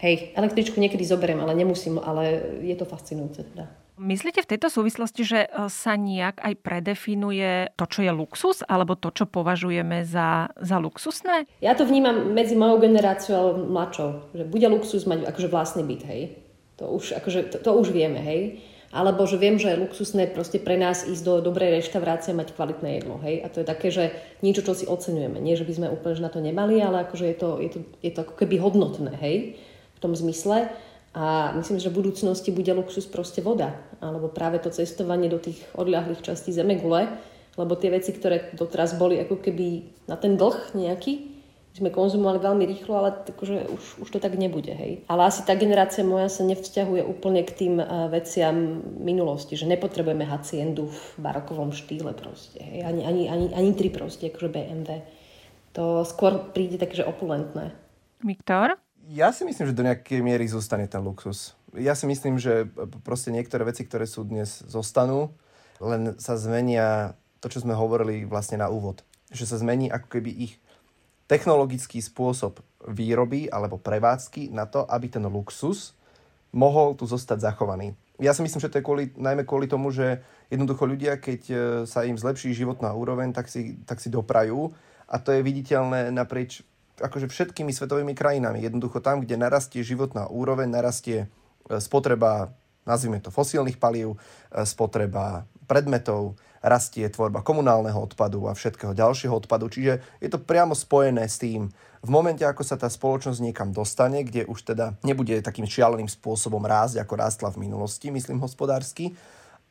Hej, električku niekedy zoberiem, ale nemusím, ale je to fascinujúce teda. Myslíte v tejto súvislosti, že e, sa nejak aj predefinuje to, čo je luxus, alebo to, čo považujeme za, za luxusné? Ja to vnímam medzi mojou generáciou a mladšou, že bude luxus mať akože vlastný byt, hej. To už, akože, to, to už vieme, hej. Alebo že viem, že je luxusné proste pre nás ísť do dobrej reštaurácie a mať kvalitné jedlo, hej. A to je také, že niečo, čo si oceňujeme. Nie, že by sme úplne na to nemali, ale akože je to, je to, je to ako keby hodnotné, hej. Tom zmysle. A myslím, že v budúcnosti bude luxus proste voda. Alebo práve to cestovanie do tých odľahlých častí Zemegule. Lebo tie veci, ktoré doteraz boli ako keby na ten dlh nejaký, sme konzumovali veľmi rýchlo, ale akože už, už to tak nebude. Hej. Ale asi tá generácia moja sa nevzťahuje úplne k tým uh, veciam minulosti, že nepotrebujeme haciendu v barokovom štýle proste. Hej. Ani, ani, ani, ani tri proste, akože BMW. To skôr príde takže opulentné. Viktor? Ja si myslím, že do nejakej miery zostane ten luxus. Ja si myslím, že proste niektoré veci, ktoré sú dnes, zostanú, len sa zmenia to, čo sme hovorili vlastne na úvod. Že sa zmení ako keby ich technologický spôsob výroby alebo prevádzky na to, aby ten luxus mohol tu zostať zachovaný. Ja si myslím, že to je kvôli, najmä kvôli tomu, že jednoducho ľudia, keď e, sa im zlepší životná úroveň, tak si, tak si doprajú a to je viditeľné naprieč akože všetkými svetovými krajinami. Jednoducho tam, kde narastie životná úroveň, narastie e, spotreba, nazvime to fosílnych palív, e, spotreba predmetov, rastie tvorba komunálneho odpadu a všetkého ďalšieho odpadu. Čiže je to priamo spojené s tým, v momente, ako sa tá spoločnosť niekam dostane, kde už teda nebude takým šialeným spôsobom rásť, ako rástla v minulosti, myslím hospodársky,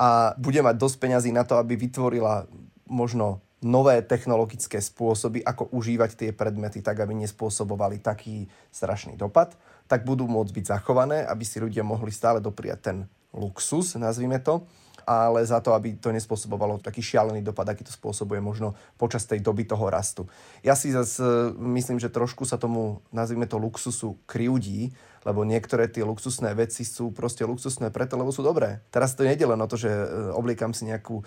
a bude mať dosť peňazí na to, aby vytvorila možno nové technologické spôsoby, ako užívať tie predmety tak, aby nespôsobovali taký strašný dopad, tak budú môcť byť zachované, aby si ľudia mohli stále dopriať ten luxus, nazvime to, ale za to, aby to nespôsobovalo taký šialený dopad, aký to spôsobuje možno počas tej doby toho rastu. Ja si zase myslím, že trošku sa tomu, nazvime to luxusu, kryudí, lebo niektoré tie luxusné veci sú proste luxusné preto, lebo sú dobré. Teraz to nejde len o to, že e, obliekam si nejakú e,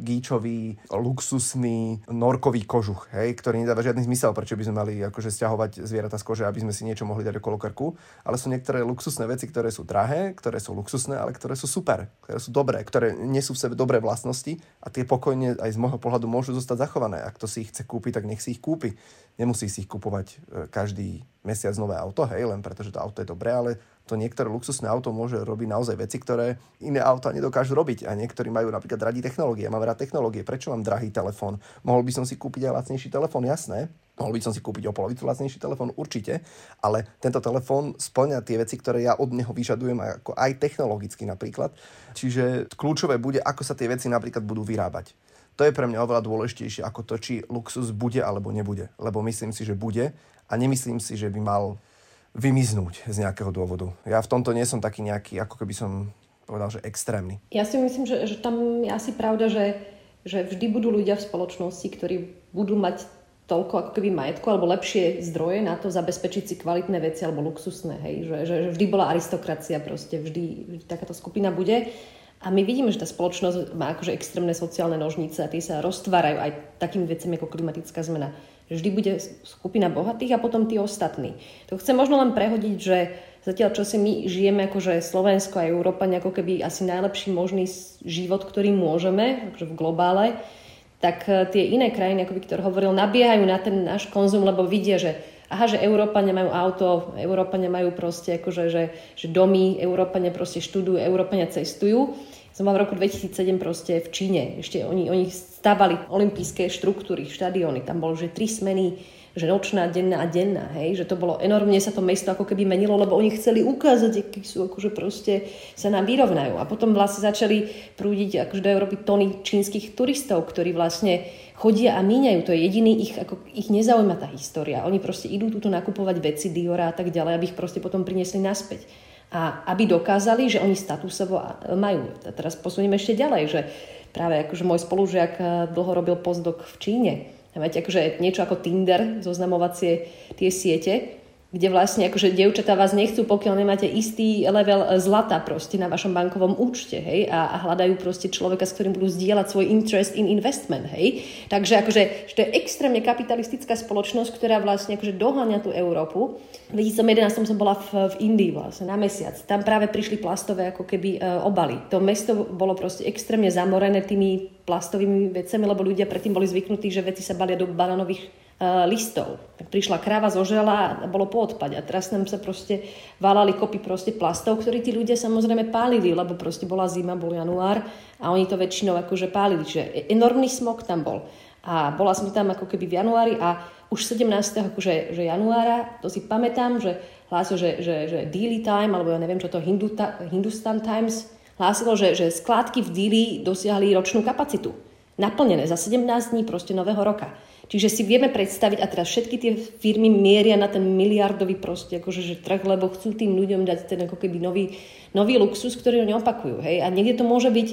gíčový, luxusný, norkový kožuch, hej, ktorý nedáva žiadny zmysel, prečo by sme mali akože stiahovať zvieratá z kože, aby sme si niečo mohli dať okolo krku, ale sú niektoré luxusné veci, ktoré sú drahé, ktoré sú luxusné, ale ktoré sú super, ktoré sú dobré, ktoré nesú v sebe dobré vlastnosti a tie pokojne aj z môjho pohľadu môžu zostať zachované. Ak to si ich chce kúpiť, tak nech si ich kúpi. Nemusí si ich kupovať e, každý mesiac nové auto, hej, len preto, že to auto je dobré, ale to niektoré luxusné auto môže robiť naozaj veci, ktoré iné auta nedokážu robiť. A niektorí majú napríklad radi technológie. Mám rád technológie. Prečo mám drahý telefón? Mohol by som si kúpiť aj lacnejší telefón, jasné. Mohol by som si kúpiť o polovicu lacnejší telefón, určite, ale tento telefón splňa tie veci, ktoré ja od neho vyžadujem, ako aj technologicky napríklad. Čiže kľúčové bude, ako sa tie veci napríklad budú vyrábať. To je pre mňa oveľa dôležitejšie ako to, či luxus bude alebo nebude. Lebo myslím si, že bude a nemyslím si, že by mal vymiznúť z nejakého dôvodu. Ja v tomto nie som taký nejaký, ako keby som povedal, že extrémny. Ja si myslím, že, že tam je asi pravda, že, že vždy budú ľudia v spoločnosti, ktorí budú mať toľko ako keby majetku alebo lepšie zdroje na to zabezpečiť si kvalitné veci alebo luxusné. Hej? Že, že, že vždy bola aristokracia, proste vždy, vždy takáto skupina bude. A my vidíme, že tá spoločnosť má akože extrémne sociálne nožnice a tie sa roztvárajú aj takými vecami ako klimatická zmena. Vždy bude skupina bohatých a potom tí ostatní. To chcem možno len prehodiť, že zatiaľ čo si my žijeme akože Slovensko a Európa ako keby asi najlepší možný život, ktorý môžeme akože v globále, tak eh, tie iné krajiny, ako Viktor hovoril, nabiehajú na ten náš konzum, lebo vidia, že aha, že Európa nemajú auto, Európa nemajú proste akože, že, že domy, Európania proste študujú, Európania cestujú. Som mal v roku 2007 proste v Číne. Ešte oni, oni stavali olympijské štruktúry, štadióny. Tam bolo, že tri smeny že nočná, denná a denná, hej, že to bolo enormne sa to mesto ako keby menilo, lebo oni chceli ukázať, akí sú, akože proste sa nám vyrovnajú. A potom vlastne začali prúdiť akože do Európy tony čínskych turistov, ktorí vlastne chodia a míňajú. To je jediný ich, ako, ich nezaujíma tá história. Oni proste idú túto nakupovať veci Diora a tak ďalej, aby ich proste potom priniesli naspäť. A aby dokázali, že oni statusovo majú. A teraz posunieme ešte ďalej, že práve akože môj spolužiak eh, dlho robil postdok v Číne Máte akože niečo ako Tinder, zoznamovacie tie siete, kde vlastne akože dievčatá vás nechcú, pokiaľ nemáte istý level zlata proste na vašom bankovom účte, hej, a, a hľadajú proste človeka, s ktorým budú zdieľať svoj interest in investment, hej. Takže akože, že to je extrémne kapitalistická spoločnosť, ktorá vlastne akože doháňa tú Európu. V 2011 som bola v, v Indii vlastne na mesiac. Tam práve prišli plastové ako keby e, obaly. To mesto bolo proste extrémne zamorené tými plastovými vecami, lebo ľudia predtým boli zvyknutí, že veci sa balia do bananových listov. Tak prišla kráva, zožela a bolo po odpade. A teraz nám sa proste válali kopy proste plastov, ktorí tí ľudia samozrejme pálili, lebo proste bola zima, bol január a oni to väčšinou akože pálili. Čiže e- enormný smog tam bol. A bola som tam ako keby v januári a už 17. Akože, že januára, to si pamätám, že hlásil, že, že, že Daily Time, alebo ja neviem čo to, Hinduta, Hindustan Times, hlásilo, že, že skládky v Dili dosiahli ročnú kapacitu. Naplnené za 17 dní proste nového roka. Čiže si vieme predstaviť, a teraz všetky tie firmy mieria na ten miliardový proste, akože, že trh, lebo chcú tým ľuďom dať ten ako keby nový, nový luxus, ktorý oni opakujú. Hej? A niekde to môže byť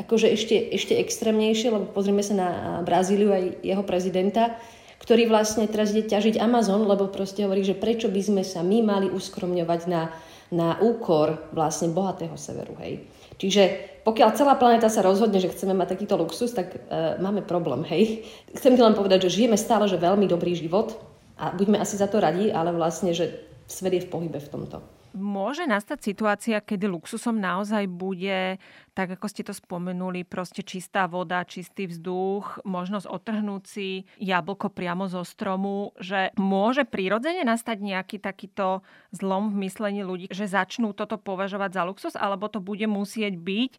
akože ešte, ešte extrémnejšie, lebo pozrieme sa na Brazíliu aj jeho prezidenta, ktorý vlastne teraz ide ťažiť Amazon, lebo proste hovorí, že prečo by sme sa my mali uskromňovať na, na úkor vlastne bohatého severu. Hej? Čiže pokiaľ celá planéta sa rozhodne, že chceme mať takýto luxus, tak e, máme problém, hej. Chcem ti len povedať, že žijeme stále, že veľmi dobrý život a buďme asi za to radi, ale vlastne, že svet je v pohybe v tomto. Môže nastať situácia, kedy luxusom naozaj bude, tak ako ste to spomenuli, proste čistá voda, čistý vzduch, možnosť otrhnúť si jablko priamo zo stromu, že môže prirodzene nastať nejaký takýto zlom v myslení ľudí, že začnú toto považovať za luxus, alebo to bude musieť byť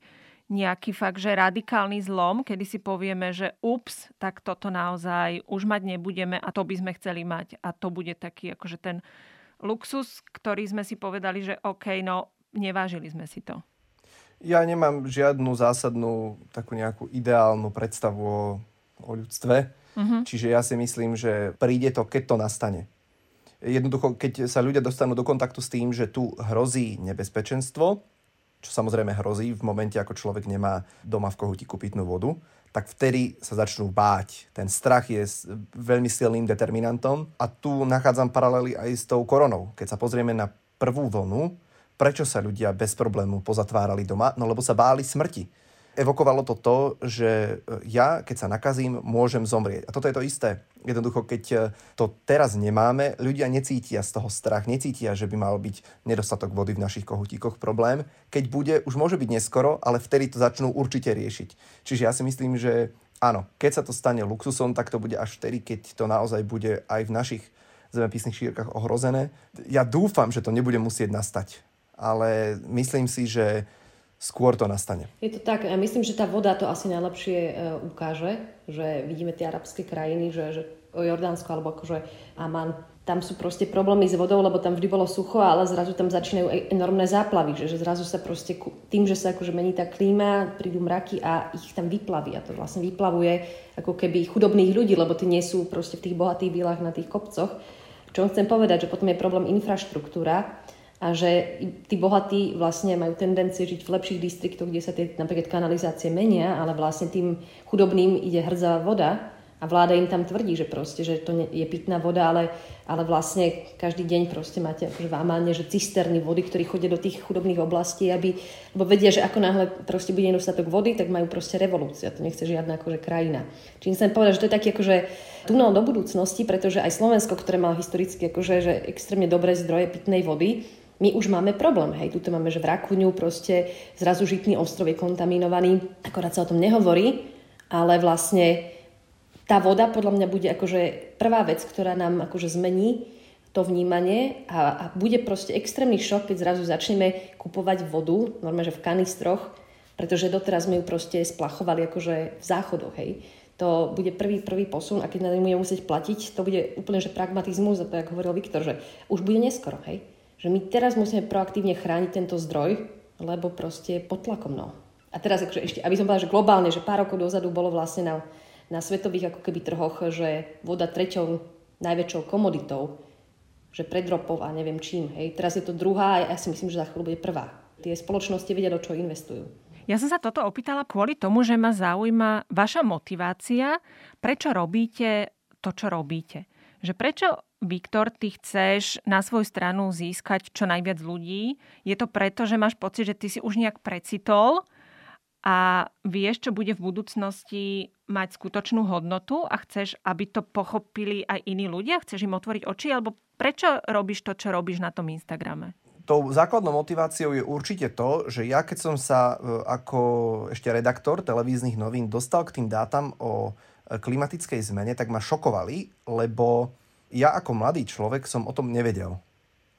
nejaký fakt, že radikálny zlom, kedy si povieme, že ups, tak toto naozaj už mať nebudeme a to by sme chceli mať. A to bude taký akože ten luxus, ktorý sme si povedali, že OK, no nevážili sme si to? Ja nemám žiadnu zásadnú takú nejakú ideálnu predstavu o, o ľudstve. Uh-huh. Čiže ja si myslím, že príde to, keď to nastane. Jednoducho, keď sa ľudia dostanú do kontaktu s tým, že tu hrozí nebezpečenstvo, čo samozrejme hrozí v momente, ako človek nemá doma v kohutiku pitnú vodu, tak vtedy sa začnú báť. Ten strach je veľmi silným determinantom a tu nachádzam paralely aj s tou koronou. Keď sa pozrieme na prvú vlnu, prečo sa ľudia bez problému pozatvárali doma? No lebo sa báli smrti evokovalo to to, že e, ja, keď sa nakazím, môžem zomrieť. A toto je to isté. Jednoducho, keď e, to teraz nemáme, ľudia necítia z toho strach, necítia, že by mal byť nedostatok vody v našich kohutíkoch problém. Keď bude, už môže byť neskoro, ale vtedy to začnú určite riešiť. Čiže ja si myslím, že áno, keď sa to stane luxusom, tak to bude až vtedy, keď to naozaj bude aj v našich zemepisných šírkach ohrozené. Ja dúfam, že to nebude musieť nastať, ale myslím si, že skôr to nastane. Je to tak. Ja myslím, že tá voda to asi najlepšie e, ukáže, že vidíme tie arabské krajiny, že, že Jordánsko alebo akože Aman, tam sú proste problémy s vodou, lebo tam vždy bolo sucho, ale zrazu tam začínajú e, enormné záplavy, že, že zrazu sa proste tým, že sa akože mení tá klíma, prídu mraky a ich tam vyplaví a to vlastne vyplavuje ako keby chudobných ľudí, lebo tí nie sú proste v tých bohatých výlach na tých kopcoch. Čo chcem povedať, že potom je problém infraštruktúra, a že tí bohatí vlastne majú tendencie žiť v lepších distriktoch, kde sa tie napríklad kanalizácie menia, ale vlastne tým chudobným ide hrdzá voda a vláda im tam tvrdí, že proste, že to je pitná voda, ale, ale vlastne každý deň proste máte akože v Amáne, že cisterny vody, ktorí chodia do tých chudobných oblastí, aby, lebo vedia, že ako náhle proste bude nedostatok vody, tak majú proste revolúcia. To nechce žiadna akože krajina. Čiže chcem povedať, že to je taký akože tunel do budúcnosti, pretože aj Slovensko, ktoré má historicky akože, že extrémne dobré zdroje pitnej vody, my už máme problém. Hej, tu máme, že v Rakuňu proste zrazu žitný ostrov je kontaminovaný, akorát sa o tom nehovorí, ale vlastne tá voda podľa mňa bude akože prvá vec, ktorá nám akože zmení to vnímanie a, a bude proste extrémny šok, keď zrazu začneme kupovať vodu, normálne, že v kanistroch, pretože doteraz sme ju proste splachovali akože v záchodoch, hej. To bude prvý, prvý posun a keď na budeme musieť platiť, to bude úplne, že pragmatizmus, a to, ako hovoril Viktor, že už bude neskoro, hej že my teraz musíme proaktívne chrániť tento zdroj, lebo proste je pod tlakom. No. A teraz akože ešte, aby som povedala, že globálne, že pár rokov dozadu bolo vlastne na, na svetových ako keby trhoch, že voda treťou najväčšou komoditou, že pred ropov a neviem čím. Hej. Teraz je to druhá a ja si myslím, že za chvíľu bude prvá. Tie spoločnosti vedia, do čo investujú. Ja som sa toto opýtala kvôli tomu, že ma zaujíma vaša motivácia, prečo robíte to, čo robíte. Že prečo Viktor, ty chceš na svoju stranu získať čo najviac ľudí. Je to preto, že máš pocit, že ty si už nejak precitol a vieš, čo bude v budúcnosti mať skutočnú hodnotu a chceš, aby to pochopili aj iní ľudia? Chceš im otvoriť oči? Alebo prečo robíš to, čo robíš na tom Instagrame? Tou základnou motiváciou je určite to, že ja keď som sa e, ako ešte redaktor televíznych novín dostal k tým dátam o e, klimatickej zmene, tak ma šokovali, lebo ja ako mladý človek som o tom nevedel.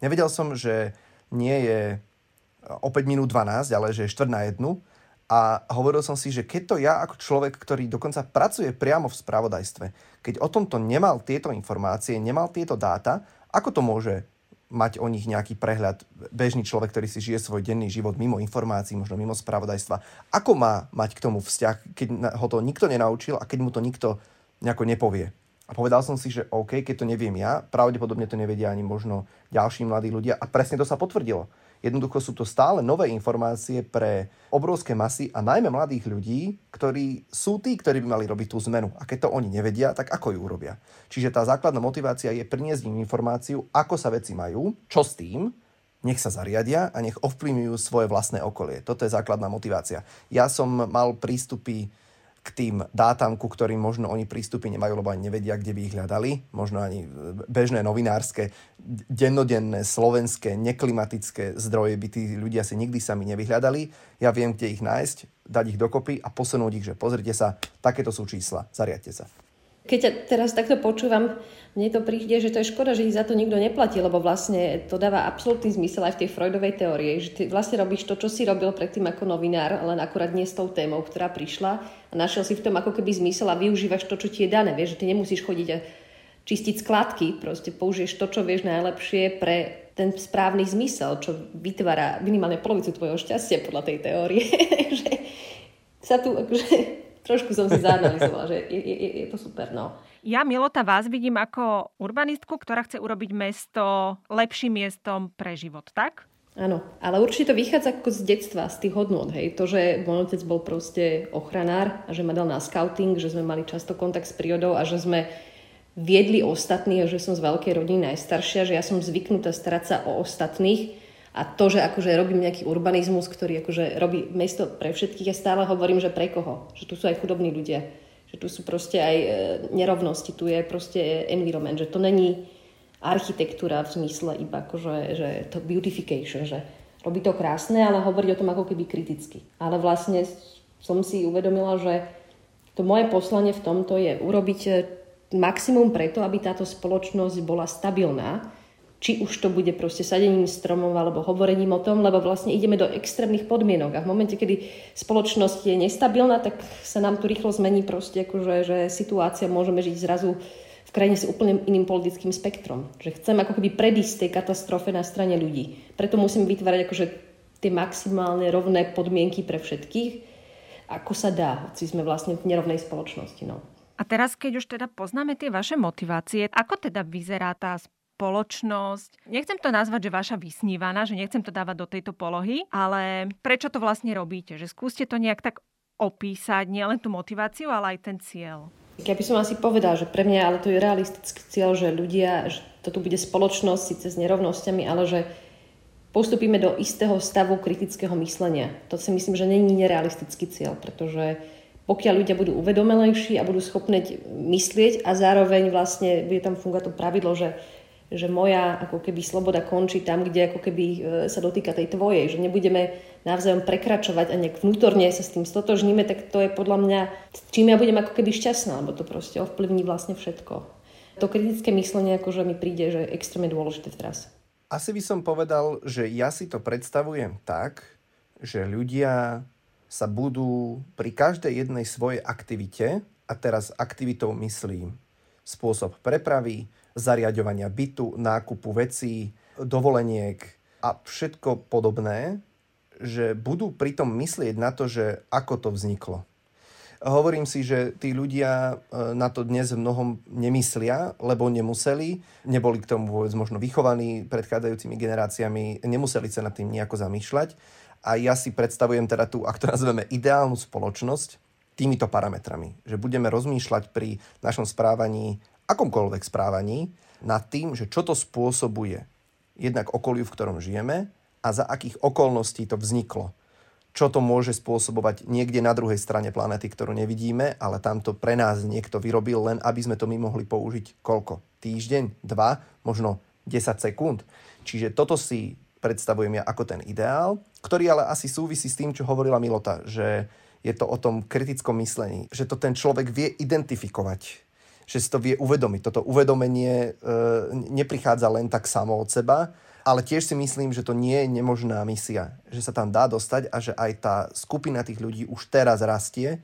Nevedel som, že nie je e, o 5 minút 12, ale že je 4 na 1. A hovoril som si, že keď to ja ako človek, ktorý dokonca pracuje priamo v spravodajstve, keď o tomto nemal tieto informácie, nemal tieto dáta, ako to môže mať o nich nejaký prehľad bežný človek, ktorý si žije svoj denný život mimo informácií, možno mimo spravodajstva. Ako má mať k tomu vzťah, keď ho to nikto nenaučil a keď mu to nikto nejako nepovie? A povedal som si, že OK, keď to neviem ja, pravdepodobne to nevedia ani možno ďalší mladí ľudia. A presne to sa potvrdilo. Jednoducho sú to stále nové informácie pre obrovské masy a najmä mladých ľudí, ktorí sú tí, ktorí by mali robiť tú zmenu. A keď to oni nevedia, tak ako ju urobia? Čiže tá základná motivácia je priniesť im informáciu, ako sa veci majú, čo s tým, nech sa zariadia a nech ovplyvňujú svoje vlastné okolie. Toto je základná motivácia. Ja som mal prístupy k tým dátam, ku ktorým možno oni prístupy nemajú, lebo ani nevedia, kde by ich hľadali. Možno ani bežné novinárske, dennodenné, slovenské, neklimatické zdroje by tí ľudia si nikdy sami nevyhľadali. Ja viem, kde ich nájsť, dať ich dokopy a posunúť ich, že pozrite sa, takéto sú čísla, zariadte sa. Keď ťa teraz takto počúvam, mne to príde, že to je škoda, že ich za to nikto neplatí, lebo vlastne to dáva absolútny zmysel aj v tej Freudovej teórii, že ty vlastne robíš to, čo si robil predtým ako novinár, len akurát nie s tou témou, ktorá prišla a našiel si v tom ako keby zmysel a využívaš to, čo ti je dané. Vieš, že ty nemusíš chodiť a čistiť skladky, proste použiješ to, čo vieš najlepšie pre ten správny zmysel, čo vytvára minimálne polovicu tvojho šťastia podľa tej teórie. že sa tu akože trošku som si zanalizovala, že je, je, je to super. No. Ja, Milota, vás vidím ako urbanistku, ktorá chce urobiť mesto lepším miestom pre život, tak? Áno, ale určite to vychádza ako z detstva, z tých hodnot. Hej. To, že môj otec bol proste ochranár a že ma dal na scouting, že sme mali často kontakt s prírodou a že sme viedli ostatní, že som z veľkej rodiny najstaršia, že ja som zvyknutá starať sa o ostatných a to, že akože robím nejaký urbanizmus, ktorý akože robí mesto pre všetkých, ja stále hovorím, že pre koho? Že tu sú aj chudobní ľudia, že tu sú proste aj e, nerovnosti, tu je proste environment, že to není architektúra v zmysle iba akože, že to beautification, že robí to krásne, ale hovoriť o tom ako keby kriticky. Ale vlastne som si uvedomila, že to moje poslanie v tomto je urobiť e, maximum preto, aby táto spoločnosť bola stabilná, či už to bude proste sadením stromov alebo hovorením o tom, lebo vlastne ideme do extrémnych podmienok a v momente, kedy spoločnosť je nestabilná, tak sa nám tu rýchlo zmení proste akože, že situácia môžeme žiť zrazu v krajine s úplne iným politickým spektrom. Že chcem ako keby predísť tej katastrofe na strane ľudí. Preto musím vytvárať akože tie maximálne rovné podmienky pre všetkých, ako sa dá, hoci sme vlastne v nerovnej spoločnosti. No. A teraz, keď už teda poznáme tie vaše motivácie, ako teda vyzerá tá spoločnosť. Nechcem to nazvať, že vaša vysnívaná, že nechcem to dávať do tejto polohy, ale prečo to vlastne robíte? Že skúste to nejak tak opísať, nielen tú motiváciu, ale aj ten cieľ. Ja by som asi povedal, že pre mňa, ale to je realistický cieľ, že ľudia, že to tu bude spoločnosť síce s nerovnosťami, ale že postupíme do istého stavu kritického myslenia. To si myslím, že není nerealistický cieľ, pretože pokiaľ ľudia budú uvedomelejší a budú schopní myslieť a zároveň vlastne bude tam fungovať to pravidlo, že, že moja ako keby sloboda končí tam, kde ako keby e, sa dotýka tej tvojej, že nebudeme navzájom prekračovať a nejak vnútorne sa s tým stotožníme, tak to je podľa mňa, čím ja budem ako keby šťastná, lebo to proste ovplyvní vlastne všetko. To kritické myslenie akože mi príde, že je extrémne dôležité teraz. Asi by som povedal, že ja si to predstavujem tak, že ľudia sa budú pri každej jednej svojej aktivite, a teraz aktivitou myslím spôsob prepravy, zariadovania bytu, nákupu vecí, dovoleniek a všetko podobné, že budú pritom myslieť na to, že ako to vzniklo. Hovorím si, že tí ľudia e, na to dnes mnohom nemyslia, lebo nemuseli, neboli k tomu vôbec možno vychovaní predchádzajúcimi generáciami, nemuseli sa nad tým nejako zamýšľať a ja si predstavujem teda tú, ak to nazveme, ideálnu spoločnosť týmito parametrami. Že budeme rozmýšľať pri našom správaní, akomkoľvek správaní, nad tým, že čo to spôsobuje jednak okoliu, v ktorom žijeme a za akých okolností to vzniklo. Čo to môže spôsobovať niekde na druhej strane planety, ktorú nevidíme, ale tamto pre nás niekto vyrobil len, aby sme to my mohli použiť koľko? Týždeň? Dva? Možno 10 sekúnd? Čiže toto si predstavujem ja ako ten ideál, ktorý ale asi súvisí s tým, čo hovorila Milota, že je to o tom kritickom myslení, že to ten človek vie identifikovať, že si to vie uvedomiť. Toto uvedomenie e, neprichádza len tak samo od seba, ale tiež si myslím, že to nie je nemožná misia, že sa tam dá dostať a že aj tá skupina tých ľudí už teraz rastie,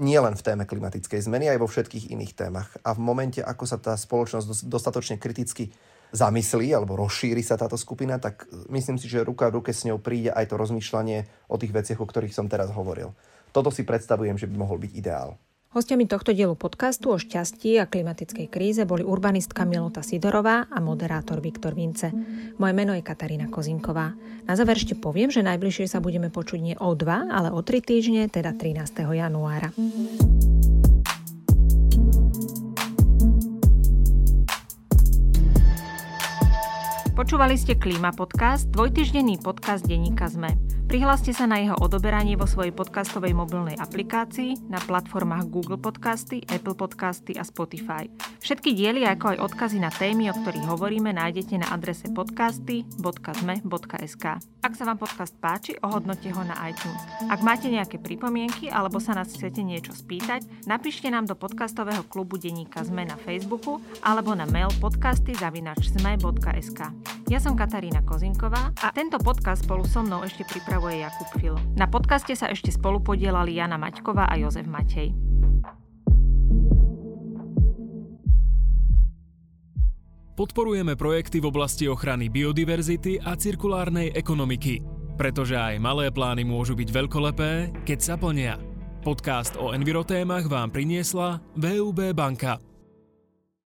nie len v téme klimatickej zmeny, aj vo všetkých iných témach. A v momente, ako sa tá spoločnosť dostatočne kriticky zamyslí alebo rozšíri sa táto skupina, tak myslím si, že ruka v ruke s ňou príde aj to rozmýšľanie o tých veciach, o ktorých som teraz hovoril. Toto si predstavujem, že by mohol byť ideál. Hostiami tohto dielu podcastu o šťastí a klimatickej kríze boli urbanistka Milota Sidorová a moderátor Viktor Vince. Moje meno je Katarína Kozinková. Na záver ešte poviem, že najbližšie sa budeme počuť nie o dva, ale o tri týždne, teda 13. januára. Počúvali ste Klíma podcast, dvojtyždenný podcast denníka ZME. Prihláste sa na jeho odoberanie vo svojej podcastovej mobilnej aplikácii na platformách Google Podcasty, Apple Podcasty a Spotify. Všetky diely ako aj odkazy na témy, o ktorých hovoríme, nájdete na adrese podcasty.zme.sk. Ak sa vám podcast páči, ohodnote ho na iTunes. Ak máte nejaké pripomienky alebo sa nás chcete niečo spýtať, napíšte nám do podcastového klubu denníka ZME na Facebooku alebo na mail podcasty.zme.sk. Ja som Katarína Kozinková a tento podcast spolu so mnou ešte pripravuje pripravuje Jakub Fil. Na podcaste sa ešte spolu podielali Jana Maťková a Jozef Matej. Podporujeme projekty v oblasti ochrany biodiverzity a cirkulárnej ekonomiky, pretože aj malé plány môžu byť veľkolepé, keď sa plnia. Podcast o envirotémach vám priniesla VUB banka.